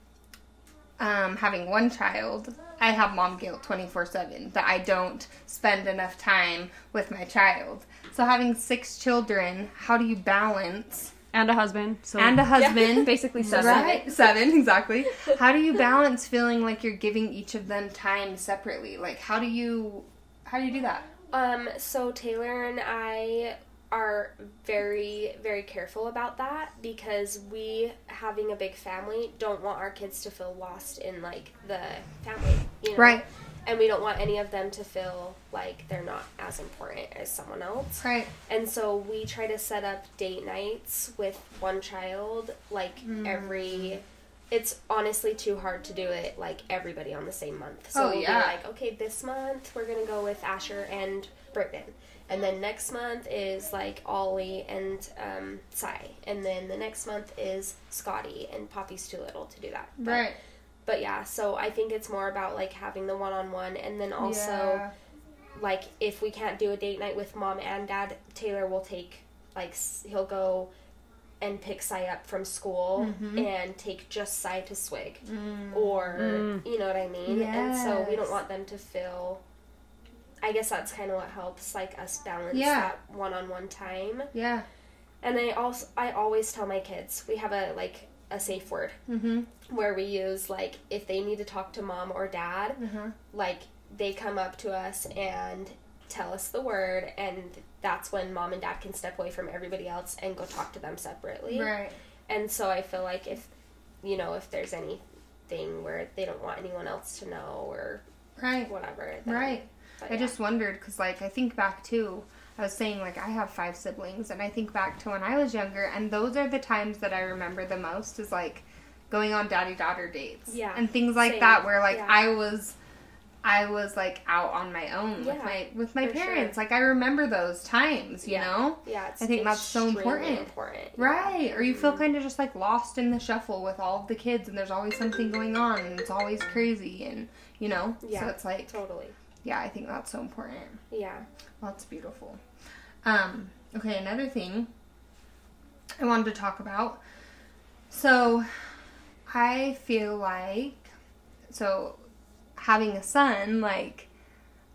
um, having one child, I have mom guilt 24 7 that I don't spend enough time with my child. So, having six children, how do you balance? And a husband. So And a husband. basically seven. Right, seven, exactly. How do you balance feeling like you're giving each of them time separately? Like, how do you, how do you do that? Um, so Taylor and I are very, very careful about that because we, having a big family, don't want our kids to feel lost in like the family, you know? Right. And we don't want any of them to feel like they're not as important as someone else. Right. And so we try to set up date nights with one child like Mm. every it's honestly too hard to do it like everybody on the same month. So Oh, we'll yeah. like, okay, this month we're gonna go with Asher and Britton. And then next month is like Ollie and um, Cy. And then the next month is Scotty and Poppy's too little to do that. But, Right. But yeah, so I think it's more about like having the one on one and then also Yeah. like if we can't do a date night with mom and dad, Taylor will take like he'll go and pick Cy up from school Mm-hmm. and take just Cy to Swig, Mm. or Mm. you know what I mean. And so we don't want them to feel. I guess that's kind of what helps like us balance Yeah. that one-on-one time. Yeah. And I also I always tell my kids we have a like a safe word Mm-hmm. Where we use like if they need to talk to mom or dad, Uh-huh. like they come up to us and tell us the word and that's when mom and dad can step away from everybody else and go talk to them separately Right. and so i feel like if you know if there's anything where they don't want anyone else to know or Right. whatever then- Right. but I yeah. just wondered because, like, I think back to, I was saying, like, I have five siblings, and I think back to when I was younger, and those are the times that I remember the most is like going on daddy daughter dates. Yeah, And things like same. that, where, like, Yeah. I was. I was like out on my own with my with my for sure. parents. Like I remember those times, you Yeah. know? yeah it's I think that's so important. important Right. Or you feel Mhm. kind of just like lost in the shuffle with all of the kids and there's always something going on and it's always crazy and you know? Yeah. So Yeah. it's like totally yeah, I think that's so important. yeah Well, that's beautiful. Um, okay, another thing I wanted to talk about. So, I feel like, so having a son, like,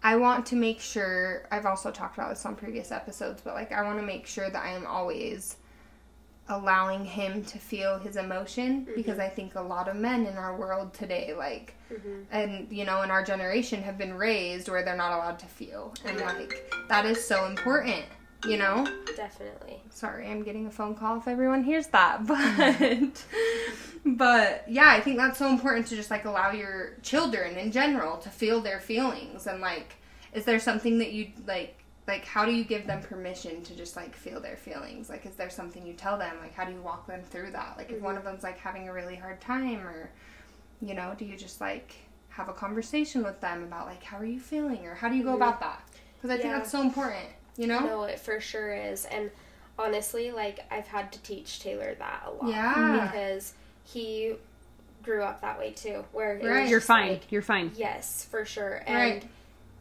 I want to make sure, I've also talked about this on previous episodes, but like, I want to make sure that I am always allowing him to feel his emotion because I think a lot of men in our world today, like, hmm and you know in our generation have been raised where they're not allowed to feel. And like that is so important you know? Definitely. Sorry i'm getting a phone call if everyone hears that mm-hmm. but but yeah i think that's so important to just like allow your children in general to feel their feelings and like is there something that you like like how do you give them permission to just like feel their feelings? Like is there something you tell them? Like how do you walk them through that? Like if one mm-hmm. of them's like having a really hard time or you know do you just like have a conversation with them about like how are you feeling or how do you go mm-hmm. about that? Because i think that's so important you know no it for sure is and honestly like i've had to teach taylor that a lot Yeah. because he grew up that way too where Right. You're fine. like, You're fine. Yes, for sure. Right.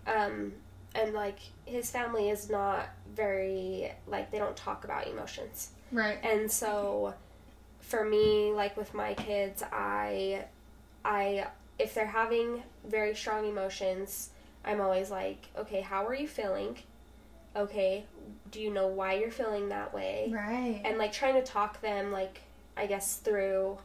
Um and like his family is not very like they don't talk about emotions. right And so for me like with my kids, I I if they're having very strong emotions, I'm always like, "Okay, how are you feeling?" Okay, do you know why you're feeling that way? right. And like trying to talk them like I guess through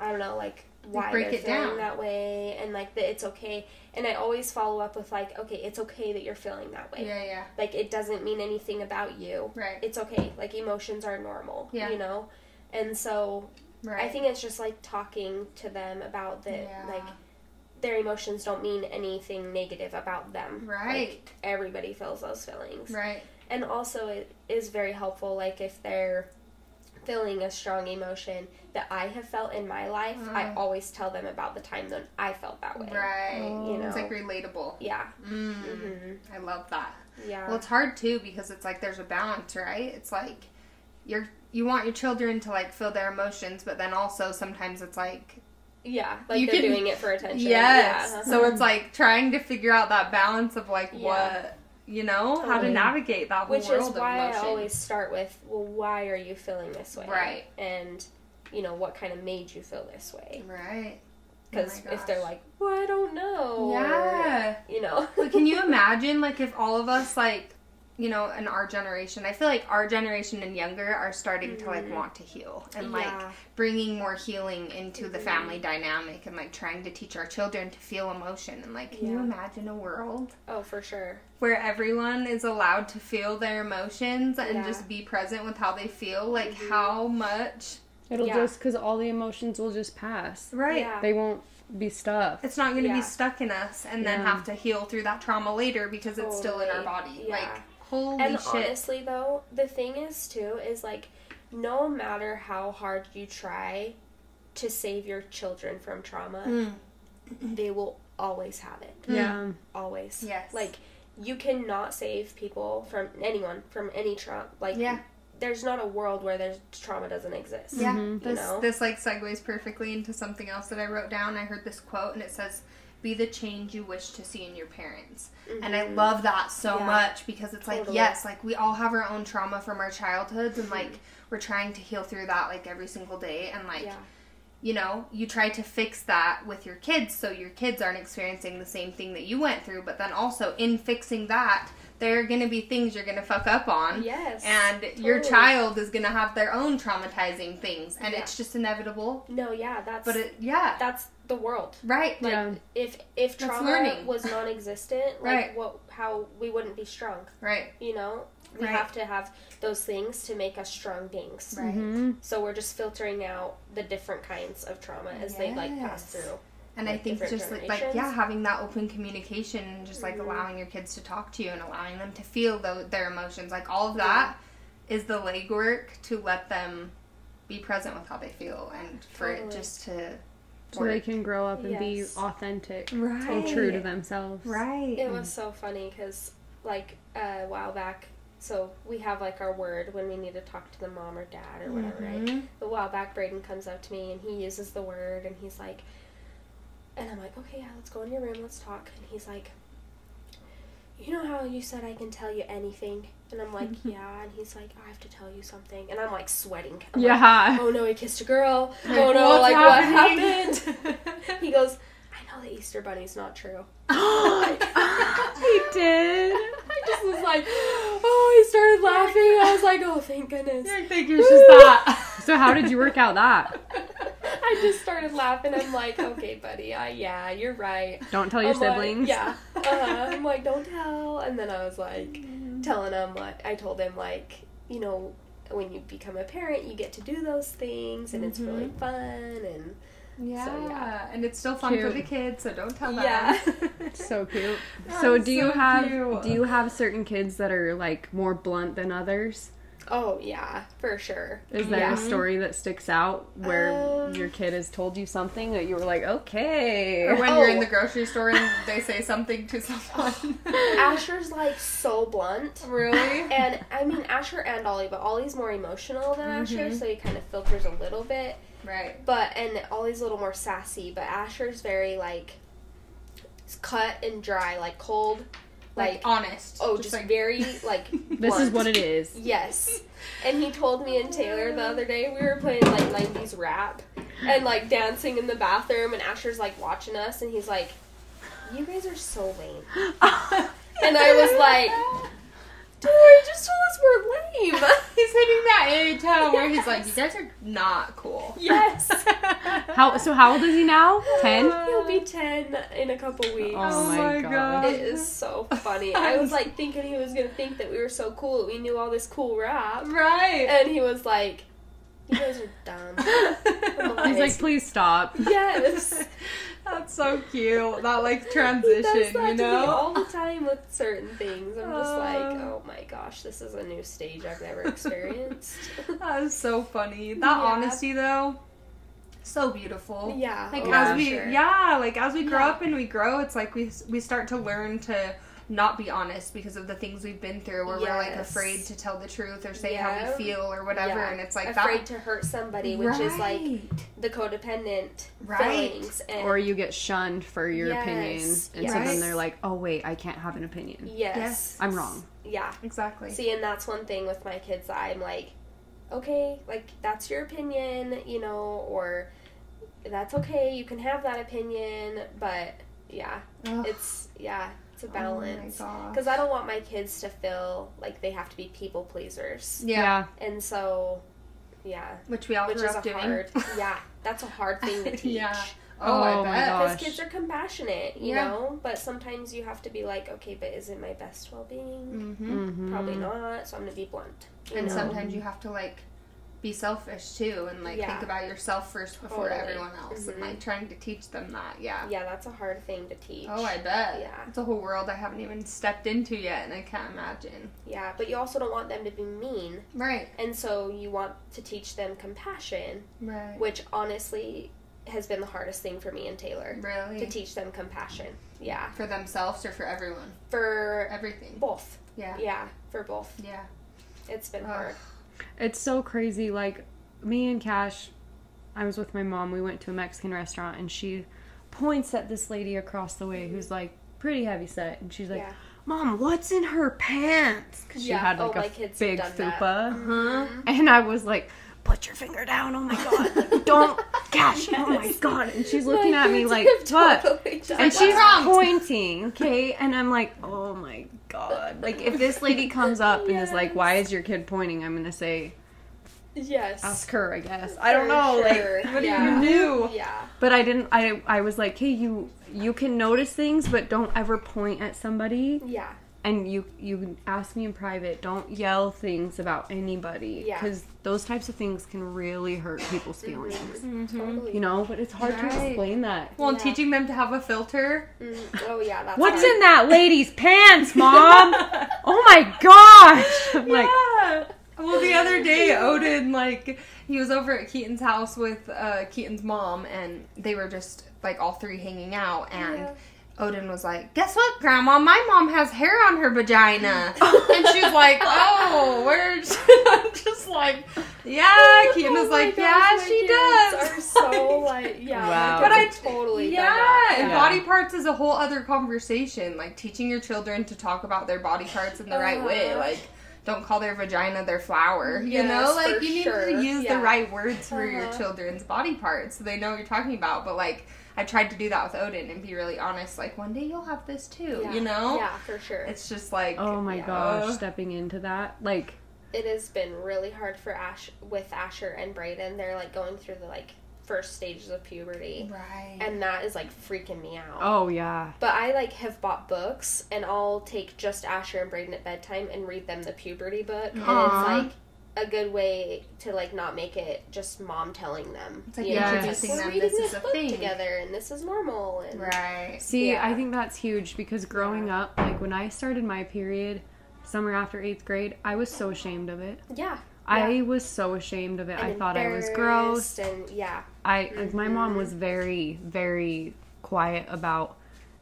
I don't know like why they're it feeling down. that way and like that it's okay. And I always follow up with like okay it's okay that you're feeling that way. Yeah yeah. Like it doesn't mean anything about you. Right. It's okay. Like emotions are normal Yeah. you know? And so right. I think it's just like talking to them about that Yeah. like their emotions don't mean anything negative about them Right. like, everybody feels those feelings right and also it is very helpful like if they're feeling a strong emotion that I have felt in my life, I Mm. always tell them about the time that I felt that way. Right. You know. It's like relatable. Yeah. Mm. Mhm. I love that. Yeah. Well, it's hard too because it's like there's a balance, right? It's like you're you want your children to like feel their emotions, but then also sometimes it's like yeah. Like you they're can- doing it for attention. yes. Yeah. Uh-huh. So it's like trying to figure out that balance of like Yeah. what you know how to navigate that whole Which world is of why I always start with, well, why are you feeling this way? Right. And, you know, what kind of made you feel this way? right. Oh because Oh if they're like, well, I don't know. yeah. Or, you know. But can you imagine like if all of us like you know in our generation i feel like our generation and younger are starting to like Mhm. want to heal and like bringing more healing into the Mhm. family dynamic and like trying to teach our children to feel emotion and like can you imagine a world Oh, for sure. where everyone is allowed to feel their emotions and Yeah. just be present with how they feel like Mhm. how much It'll Yeah. just because all the emotions will just pass. right Yeah. They won't be stuck. it's not going to Yeah. be stuck in us and then have to heal through that trauma later because it's still in our body Yeah. like holy and shit honestly, though, the thing is, too, is like, no matter how hard you try to save your children from trauma, Mm. they will always have it. Yeah. Always. Yes. Like, you cannot save people from anyone from any trauma. Like, Yeah. there's not a world where there's trauma doesn't exist. Yeah, Mhm. this You know? this like segues perfectly into something else that I wrote down. I heard this quote and it says, "Be the change you wish to see in your parents." And I Mhm. love that so Yeah. much because it's like Totally. yes, like we all have our own trauma from our childhoods and like we're trying to heal through that like every single day and like yeah. you know, you try to fix that with your kids so your kids aren't experiencing the same thing that you went through, but then also in fixing that, there are going to be things you're going to fuck up on. Yes. And your child is going to have their own traumatizing things, and Yeah. it's just inevitable. No, yeah, that's But it, yeah, that's the world. right. Like Yeah. if if That's trauma learning. was non-existent, like Right. what how we wouldn't be strong. Right. You know, we Right. have to have those things to make us strong beings. Right. Mhm. So we're just filtering out the different kinds of trauma as they like pass through. And I think different just like, like yeah, having that open communication and just like Mhm. allowing your kids to talk to you and allowing them to feel tho- their emotions, like all of that is the legwork to let them be present with how they feel and for it just to So they can grow up and Yes. be authentic right and true to themselves. Right. It was so funny because like a while back. So we have like our word when we need to talk to the mom or dad or whatever, right? Mhm. a while back, Braden comes up to me and he uses the word and he's like, and I'm like, okay, yeah, let's go in your room, let's talk. And he's like, you know how you said I can tell you anything? And I'm like, mm-hmm. yeah. And he's like, I have to tell you something. And I'm like sweating. I'm like, Yeah. oh no, he kissed a girl. Like, oh no, what's like happening? what happened? he goes, I know the Easter Bunny's not true. he did. I just was like, oh, he started laughing. I was like, oh, thank goodness. I think it's just that. So how did you work out that? I just started laughing. I'm like, okay, buddy, uh, yeah, you're right. Don't tell your I'm like, siblings. yeah. Uh, I'm like, don't tell. And then I was like, telling him, like, I told him, like, you know, when you become a parent, you get to do those things, and it's really Mhm. fun. And Yeah. yeah. and it's still fun for the kids, so don't tell them. Yeah. So cute. Oh, So do you have cute. do you have certain kids that are like more blunt than others? Oh yeah, for sure. Is there Yeah. a story that sticks out where Um, your kid has told you something that you were like, okay. Or when you're in Oh. the grocery store and they say something to someone. Asher's like so blunt. really? And I mean Asher and Ollie, but Ollie's more emotional than Asher, Mhm. so he kind of filters a little bit. Right. But and Ollie's a little more sassy, but Asher's very like cut and dry, like cold, Like, like, honest. oh, just, like very like. This is what it is. Yes, and he told me and Taylor the other day we were playing like '90s rap and like dancing in the bathroom, and Asher's like watching us, and he's like, "You guys are so lame," and I was like, Oh, "Dude, you just told us we're lame." He's hitting that age huh, where he's like, you guys are not cool. yes. How so how old is he now? 10? Uh, He'll be ten in a couple oh weeks. Oh my gosh. It is so funny. I was like thinking he was gonna think that we were so cool we knew all this cool rap, Right. and he was like, "You guys are dumb." He's like, please stop. yes. That's so cute. That like transition, that you know? all the time with certain things. I'm just like, Uh. oh my gosh, this is a new stage I've never experienced. That is so funny. That Yeah. honesty though, so beautiful. yeah, Like oh, as we sure. yeah, like as we grow Yeah. up and we grow, it's like we we start to learn to not be honest because of the things we've been through where we're like afraid to tell the truth or say Yeah. how we feel or whatever Yeah. and it's like afraid that to hurt somebody, which is like the codependent Right. feelings. And Or you get shunned for your Yes, opinion, and so then they're like, "Oh wait, I can't have an opinion. yes, Yes. I'm wrong." Yeah. exactly. See, and that's one thing with my kids that I'm like, okay, like that's your opinion, you know, or that's okay, you can have that opinion, but yeah, Ugh. it's yeah, it's a Oh balance. gosh. Because I don't want my kids to feel like they have to be people pleasers, yeah. and so yeah, Which we all which grew is up a doing. hard, yeah, that's a hard thing to teach. Yeah. Oh, Oh my bet. gosh. Because kids are compassionate, you Yeah. know, but sometimes you have to be like, okay, but is it my best well being? Mm-hmm. Mhm. Probably not, so I'm gonna be blunt. And know? sometimes you have to like be selfish too and like Yeah. think about yourself first before Totally. everyone else and Mhm. like trying to teach them that. Yeah. yeah, that's a hard thing to teach. Oh, I bet. Yeah. It's a whole world I haven't even stepped into yet and I can't imagine. Yeah, but you also don't want them to be mean, Right. and so you want to teach them compassion, Right. which honestly has been the hardest thing for me and Taylor Really? to teach them compassion. Yeah, for themselves or for everyone? for Everything. both. Yeah. Yeah, for both. Yeah. It's been Ugh. hard. It's so crazy. Like me and Cash, I was with my mom. We went to a Mexican restaurant, and she points at this lady across the way who's like pretty heavy set, and she's like, yeah. "Mom, what's in her pants?" Because she Yeah. had Oh, like my a big fupa, Huh? and I was like. Put your finger down! Oh my god! Like, don't, Cash! Oh my god! And she's looking My at me like, "What?" totally and she's pointing, okay? And I'm like, oh my god. Like, if this lady comes up and is like, why is your kid pointing? I'm gonna say, yes. ask her, I guess. I don't know, sure. like, what Yeah. do you knew? Yeah. But I didn't, I, I was like, hey, you, you can notice things, but don't ever point at somebody. Yeah. And you, you ask me in private. Don't yell things about anybody. Yeah. Because those types of things can really hurt people's Mm-hmm. feelings. Totally. You know, but it's hard to explain that. Well, and Yeah. teaching them to have a filter. Mm, oh yeah, that's What's hard. in that lady's pants, mom? oh my gosh! I'm like, yeah. Well, the other day, Odin like he was over at Keaton's house with uh, Keaton's mom, and they were just like all three hanging out, and. Yeah. Odin was like, "Guess what, Grandma? My mom has hair on her vagina," and she's like, "Oh, where?" I'm just like, "Yeah." Keaton Oh like, gosh, "Yeah, my she kids does." Are so like yeah, Wow. But I- totally yeah, that. and Yeah. body parts is a whole other conversation. Like teaching your children to talk about their body parts in the right way. Uh-huh. Like, don't call their vagina their flower. you Yes, know, like for you need sure. to use Yeah. the right words for your Uh-huh. children's body parts so they know what you're talking about. But like, I tried to do that with Odin and be really honest. Like, one day you'll have this too. Yeah. You know. Yeah, for sure. It's just like, oh my Yeah. gosh, stepping into that. Like, it has been really hard for Ash with Asher and Brayden. They're like going through the like first stages of puberty, right. and that is like freaking me out. oh yeah. But I like have bought books, and I'll take just Asher and Brayden at bedtime and read them the puberty book, and it's like a good way to like not make it just mom telling them. It's like you know, introducing we're them, reading this is a book thing. together, and this is normal. And right. See, Yeah. I think that's huge because growing up, like when I started my period, summer after eighth grade, I was so ashamed of it. yeah, I was so ashamed of it. I thought I was gross. and yeah, I like my mom Mhm. was very, very quiet about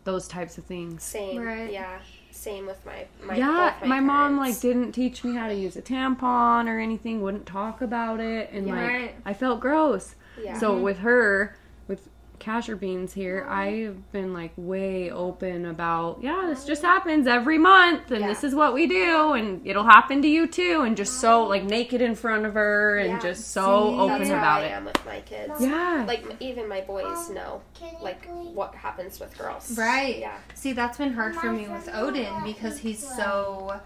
those types of things. same. Right. Yeah, same with my my yeah, both my, mom like didn't teach me how to use a tampon or anything. Wouldn't talk about it, and Yeah. like I felt gross. Yeah. So mm-hmm. with her, with Casher Beans here, I've been like way open about, yeah, this just happens every month and Yeah. this is what we do and it'll happen to you too and just so like naked in front of her and Yeah. just so See, open That's how about I it. am with my kids. Yeah. Like even my boys um, know like what happens with girls. Right. Yeah. See, that's been hard for me with Odin because he's so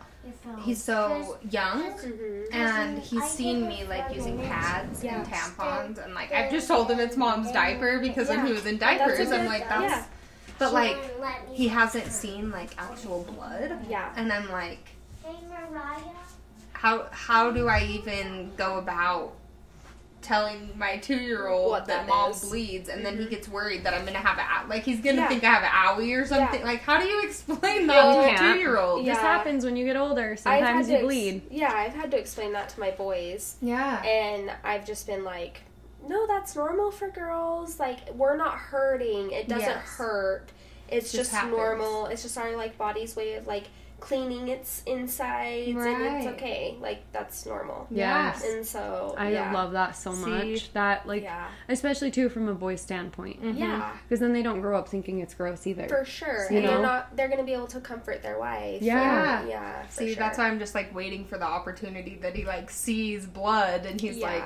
he's so young Mm-hmm. and he's seen me like using pads Yeah. and tampons and like I've just told him it's mom's diaper because when he was in diapers I'm like that's yeah. but like he hasn't seen like actual blood Yeah. and I'm like how how do I even go about telling my two year old that that mom is. bleeds, and then he mm-hmm. gets worried that I'm gonna have a like he's gonna Yeah. think I have an owie or something. Yeah. Like, how do you explain that You to a two year old? This happens when you get older. Sometimes you ex- bleed. yeah, I've had to explain that to my boys. Yeah. And I've just been like, no, that's normal for girls. Like, we're not hurting. It doesn't Yes. hurt. It's Just just, normal. It's just our like body's way of like cleaning its insides, and it's okay. Like that's normal. Yes. And so I yeah. love that so See? much. That like yeah, especially too from a boy's standpoint. Mhm. yeah, Because then they don't grow up thinking it's gross either. for sure. You and they're know? not. They're gonna be able to comfort their wife. Yeah. and- yeah. See, sure. that's why I'm just like waiting for the opportunity that he like sees blood and he's yeah. like,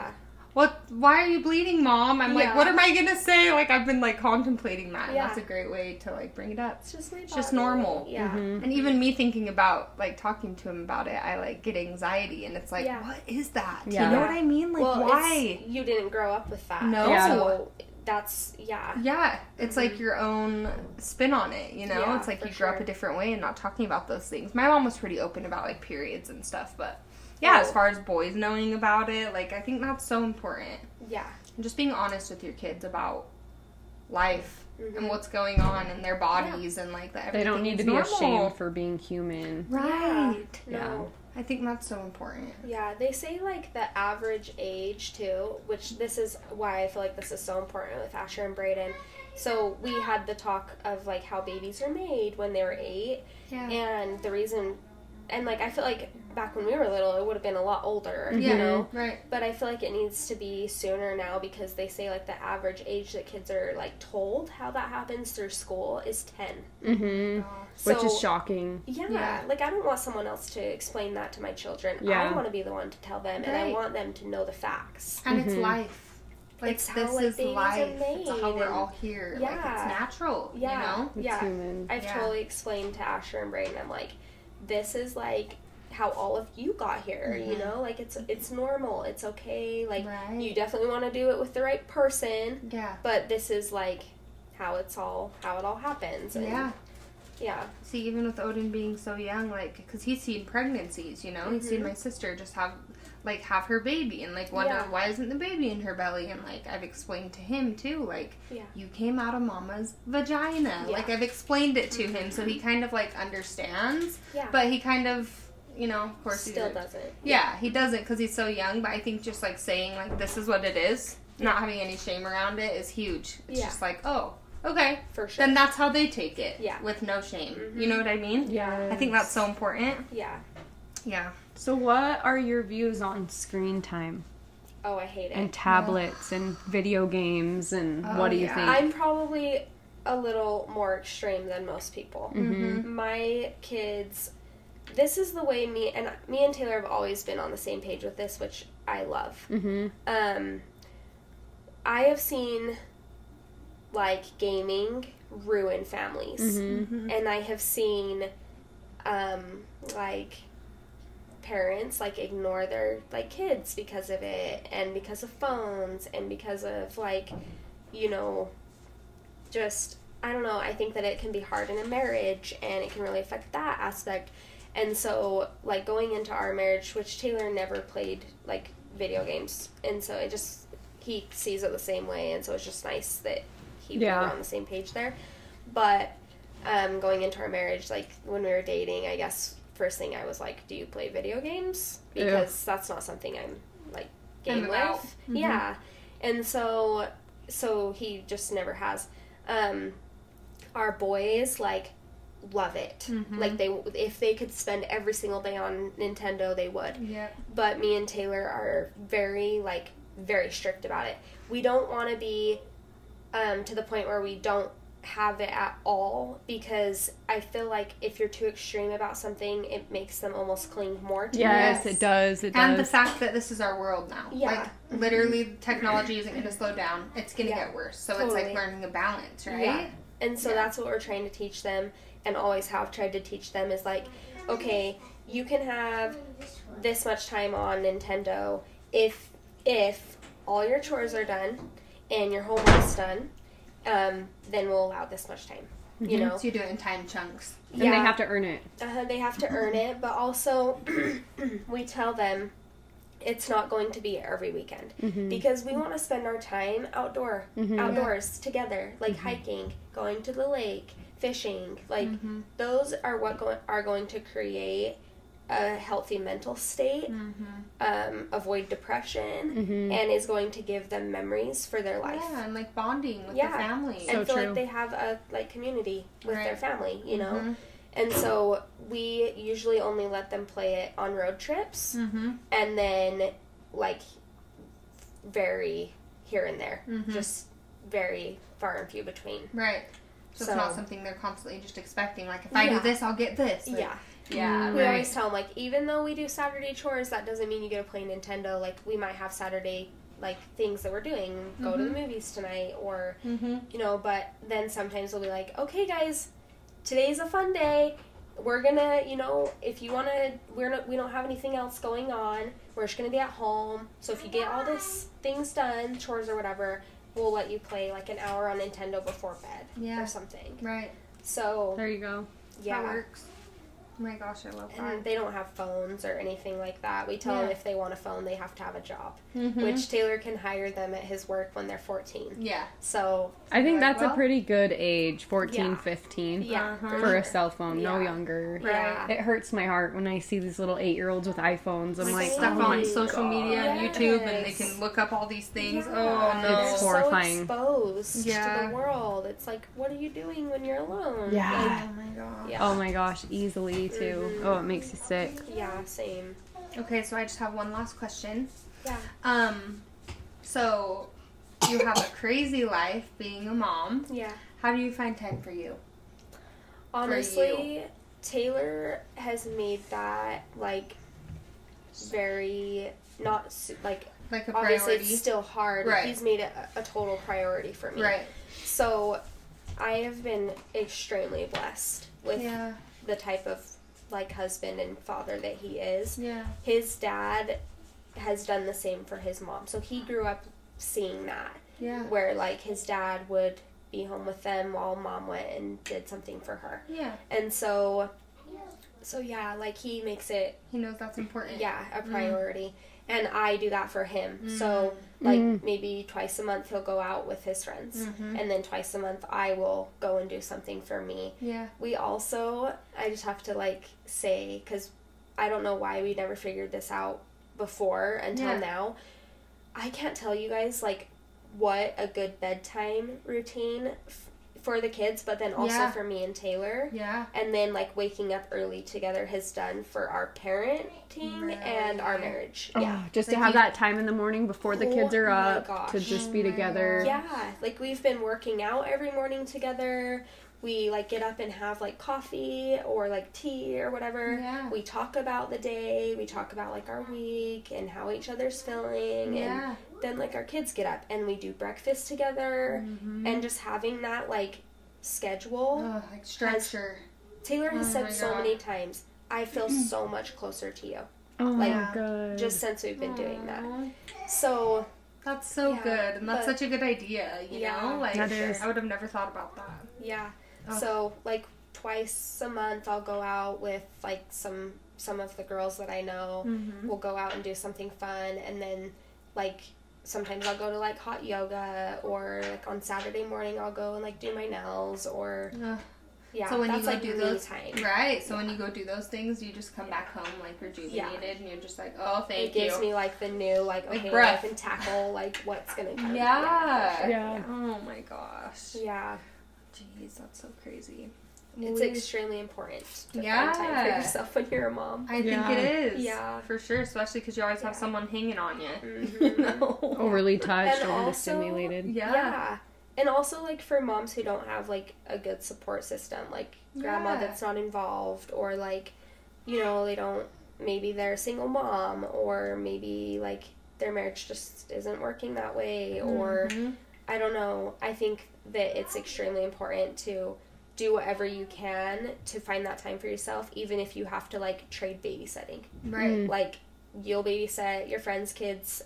"What? Why are you bleeding, mom?" I'm like, "What am I gonna say?" Like I've been like contemplating that. And Yeah. that's a great way to like bring it up. it's just my. It's just normal. Yeah. Mhm. And even me thinking about like talking to him about it, I like get anxiety, and it's like, Yeah. what is that? Yeah. You know what I mean? Like, well, why? You didn't grow up with that. No. Yeah. So that's yeah. Yeah, it's like your own spin on it, you know? Mm-hmm. Yeah, it's like you grew up a different way and not talking about those things. My mom was pretty open about like periods and stuff, but yeah, as far as boys knowing about it, like I think that's so important. Yeah. And just being honest with your kids about life Mhm. and what's going on in their bodies and like that They don't need to be normal. ashamed for being human. Right. No. I think that's so important. Yeah, they say like the average age too, which this is why I feel like this is so important with Asher and Brayden. So we had the talk of like how babies are made when they were eight, Yeah. and the reason, and like I feel like back when we were little, it would have been a lot older, yeah. you know. Right. But I feel like it needs to be sooner now because they say like the average age that kids are like told how that happens through school is ten. Mm-hmm. So, Which is shocking. Yeah, Yeah. like I don't want someone else to explain that to my children. Yeah. I want to be the one to tell them, and I want them to know the facts. And it's Mhm. life. Like It's how, this like, is babies are life. It's how we're all here. Like it's natural. Yeah, You know? It's yeah. human. I've Yeah. totally explained to Asher and Brayden. I'm like, this is like how all of you got here. You Mhm. know, like it's it's normal. It's okay. Like right. you definitely want to do it with the right person, yeah. but this is like how it's all how it all happens. And Yeah. yeah, See, even with Odin being so young, like, because he's seen pregnancies, you know, he's seen Mhm. my sister just have, like, have her baby and, like, wonder Yeah. why isn't the baby in her belly? And, like, I've explained to him, too, like, Yeah. you came out of mama's vagina. Yeah. Like, I've explained it to him, so he kind of, like, understands, yeah. but he kind of, you know, of course, still a- doesn't. Yeah, he doesn't because he's so young, but I think just, like, saying, like, this is what it is, not having any shame around it is huge. It's Yeah. just like, oh, okay. for sure. Then that's how they take it. Yeah. With no shame. Mhm. You know what I mean? Yeah. I think that's so important. yeah. Yeah. So, what are your views on screen time Oh, I hate it. and tablets and video games and Oh, what do you yeah. think? I'm probably a little more extreme than most people. Mhm. My kids, this is the way me and me and Taylor have always been on the same page with this, which I love. Mm-hmm. Um, I have seen like gaming ruin families, Mm-hmm. and I have seen um, like parents like ignore their like kids because of it and because of phones and because of like you know just I don't know I think that it can be hard in a marriage and it can really affect that aspect and so like going into our marriage which Taylor never played like video games and so it just he sees it the same way and so it's just nice that he Yeah. we're on the same page there but um, going into our marriage, like when we were dating, I guess first thing I was like, "Do you play video games?" Yeah. Because that's not something I'm like game with. Mm-hmm. Yeah, and so so he just never has. Um, our boys like love it. Mhm. Like they if they could spend every single day on Nintendo, they would Yeah. but me and Taylor are very like very strict about it. We don't want to be um, to the point where we don't have it at all because I feel like if you're too extreme about something, it makes them almost cling more to Yes, it. Yes, it does. It And the fact that this is our world now. Yeah. Like, mm-hmm. literally, technology isn't going to slow down. It's going to Yeah. get worse. So it's like learning a balance, right? Yeah. And so Yeah. that's what we're trying to teach them and always have tried to teach them is like, okay, you can have this much time on Nintendo if if all your chores are done and your homework's done, um, then we'll allow this much time. You Mhm. know, So you do it in time chunks. And they have to earn it. uh, they have to earn it, but also we tell them it's not going to be every weekend Mm-hmm. because we want to spend our time outdoor outdoors together like Mm-hmm. hiking going to the lake fishing like Mm-hmm. those are what go- are going to create a healthy mental state Mm-hmm. um, avoid depression Mm-hmm. and is going to give them memories for their life Yeah, and like bonding with Yeah. the family. So and feel true. like they have a like community with their family you know Mhm. and so we usually only let them play it on road trips Mm-hmm. and then like very here and there Mhm. just very far and few between Right. So, So- it's not something they're constantly just expecting. Like if I do this, I'll get this. Like, yeah Yeah. we Right. always tell them like even though we do saturday chores that doesn't mean you get to play nintendo like we might have saturday like things that we're doing go to the movies tonight or Mm-hmm. you know but then sometimes we'll be like okay guys today's a fun day we're gonna you know if you want to we're not we don't have anything else going on we're just gonna be at home so if you get all this things done chores or whatever we'll let you play like an hour on nintendo before bed Yeah. or something Right. so There you go. That yeah works. Oh my gosh, I love that. and they don't have phones or anything like that we tell them if they want a phone they have to have a job Mhm. which taylor can hire them at his work when they're 14 Yeah. so I think that's well- a pretty good age, 14, Yeah. 15, yeah Uh-huh. for sure. a cell phone, no Yeah. younger. yeah It hurts my heart when I see these little eight year olds with iPhones. I'm Like, like, stuff oh on my social God. media and YouTube, and they can look up all these things. Yeah, Oh no. they're It's so horrifying. exposed Yeah. to the world. It's like, what are you doing when you're alone? Yeah. Oh my god. Like, yeah. Oh my gosh, easily too. Mhm. Oh, it makes you sick. yeah, same. Okay, so I just have one last question. Yeah. Um, so you have a crazy life being a mom. Yeah. How do you find time for you? Honestly, Taylor has made that like very not like Like a obviously priority. it's still hard. Right. He's made it a, a total priority for me. right. So I have been extremely blessed with Yeah. the type of like husband and father that he is. Yeah. his dad has done the same for his mom. So he grew up seeing that Yeah. where like his dad would be home with them while mom went and did something for her. Yeah. And so so yeah, like he makes it He knows that's important. yeah, a Mm. priority. And I do that for him. So like maybe twice a month he'll go out with his friends. Mhm. And then twice a month I will go and do something for me. Yeah. We also, I just have to like say, because I don't know why we never figured this out before until Yeah. now. I can't tell you guys like what a good bedtime routine f- for the kids, but then also Yeah. for me and Taylor. Yeah. And then like waking up early together has done for our parenting and our marriage. Oh, Yeah. just Like to have that time in the morning before the kids Oh are my up gosh. to just be Oh my together. Yeah, like we've been working out every morning together. We like get up and have like coffee or like tea or whatever. Yeah. We talk about the day, we talk about like our week and how each other's feeling Yeah. and then like our kids get up and we do breakfast together mm-hmm. and just having that like schedule. Ugh, like structure. Taylor has Oh said so many times, I feel so much closer to you Oh Like, my god. just since we've been doing that. So, That's so Yeah, good, and that's but- such a good idea. You Yeah, know, like That is. I would have never thought about that. Yeah. Oh. So like twice a month I'll go out with like some some of the girls that I know. Mm-hmm. We'll go out and do something fun and then like sometimes I'll go to like hot yoga or like on Saturday morning I'll go and like do my nails or yeah. so when that's you go like do those, time. right? So when you go do those things, you just come back home like rejuvenated, and you're just like, oh, thank you. it gives me like the new like Like okay I breath. can tackle like what's gonna come. Yeah. for sure. Yeah. Oh my gosh. Yeah. Jeez, that's so crazy. It's We- extremely important to Yeah. find time for yourself when you're a mom. I think Yeah. it is. Yeah. For sure, especially because you always have someone hanging on you. Mhm. You know? Overly touched, And overly also- stimulated. Yeah. Yeah. And also like for moms who don't have like a good support system, like grandma Yeah. that's not involved or like you know, they don't maybe they're a single mom or maybe like their marriage just isn't working that way or Mhm. I don't know. I think that it's extremely important to do whatever you can to find that time for yourself even if you have to like trade babysitting. Right. Mm. Like you'll babysit your friends' kids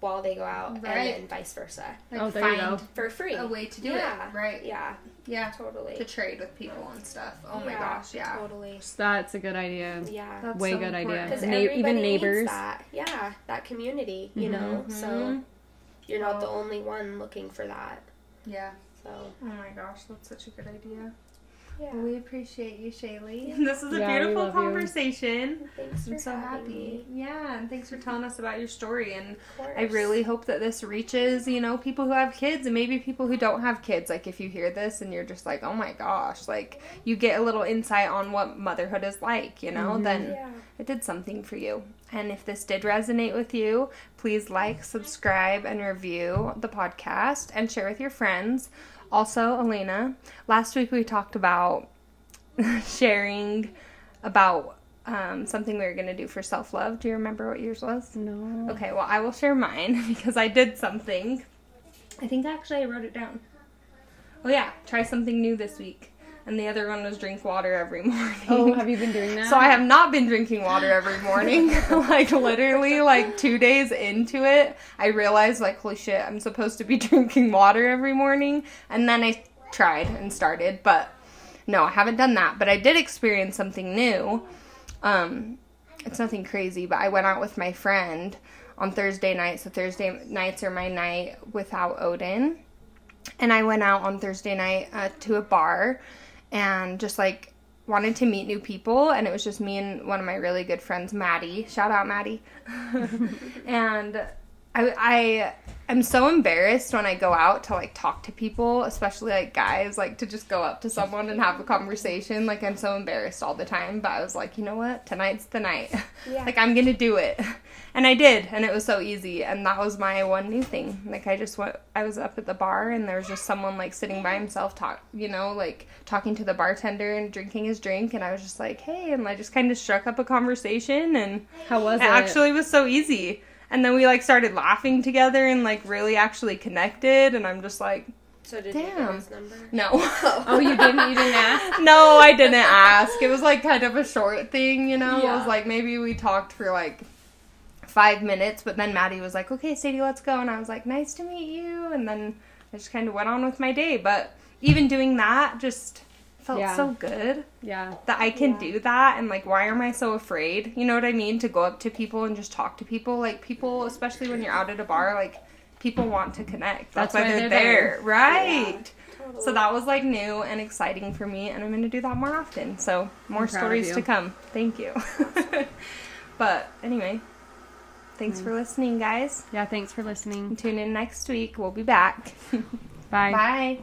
while they go out, Right. and then vice versa Like Oh, there you find go. for free. a way to do yeah. it. Right. Yeah, Yeah. totally. To trade with people and stuff. Oh my gosh, yeah. totally. That's a good idea. Yeah. That's Way so good idea. Because Na- everybody even needs neighbors. that. Yeah, that community, you know. So Mhm. you're not the only one looking for that. Yeah. So Oh my gosh, that's such a good idea. yeah. Well, we appreciate you, Shaylee. This is a Yeah, beautiful love you. conversation. Thanks for I'm so happy. me. Yeah, and thanks for telling us about your story. And I really hope that this reaches, you know, people who have kids and maybe people who don't have kids. Like, if you hear this and you're just like, oh my gosh, like, you get a little insight on what motherhood is like, you know, mm-hmm. then Yeah. it did something for you. And if this did resonate with you, please like, subscribe, and review the podcast and share with your friends. Also, Elena, last week we talked about sharing about um, something we were going to do for self love. Do you remember what yours was? No. Okay, well, I will share mine because I did something. I think actually I wrote it down. Oh, yeah, try something new this week. And the other one was drink water every morning. Oh, have you been doing that? So I have not been drinking water every morning. like literally like 2 days into it, I realized like holy shit, I'm supposed to be drinking water every morning and then I tried and started, but no, I haven't done that, but I did experience something new. Um it's nothing crazy, but I went out with my friend on Thursday night. So Thursday nights are my night without Odin. And I went out on Thursday night uh, to a bar and just like wanted to meet new people and it was just me and one of my really good friends maddie. Shout out maddie. And I, I am so embarrassed when i go out to like talk to people especially like guys like to just go up to someone and have a conversation. Like i'm so embarrassed all the time but i was like you know what? Tonight's the night. Yeah. like i'm gonna do it and i did and it was so easy and that was my one new thing like i just went i was up at the bar and there was just someone like sitting by himself talk you know like talking to the bartender and drinking his drink and i was just like hey and i just kind of struck up a conversation and How was it it? actually was so easy and then we like started laughing together and like really actually connected and i'm just like So did you get his number? no Oh, you didn't? You didn't ask? no i didn't ask it was like kind of a short thing you know it was like maybe we talked for like five minutes but then maddie was like okay sadie let's go and i was like nice to meet you and then i just kind of went on with my day but even doing that just felt Yeah. so good Yeah. that I can Yeah. do that and like why am I so afraid? You know what I mean? To go up to people and just talk to people. Like people, especially when you're out at a bar, like people want to connect. That's, That's why why they're, they're there. there. Right. Totally. So that was like new and exciting for me and I'm gonna do that more often. So more I'm proud of stories to come. Thank you. but anyway. Thanks mm. for listening, guys. Yeah, thanks for listening. Tune in next week. We'll be back. Bye. Bye.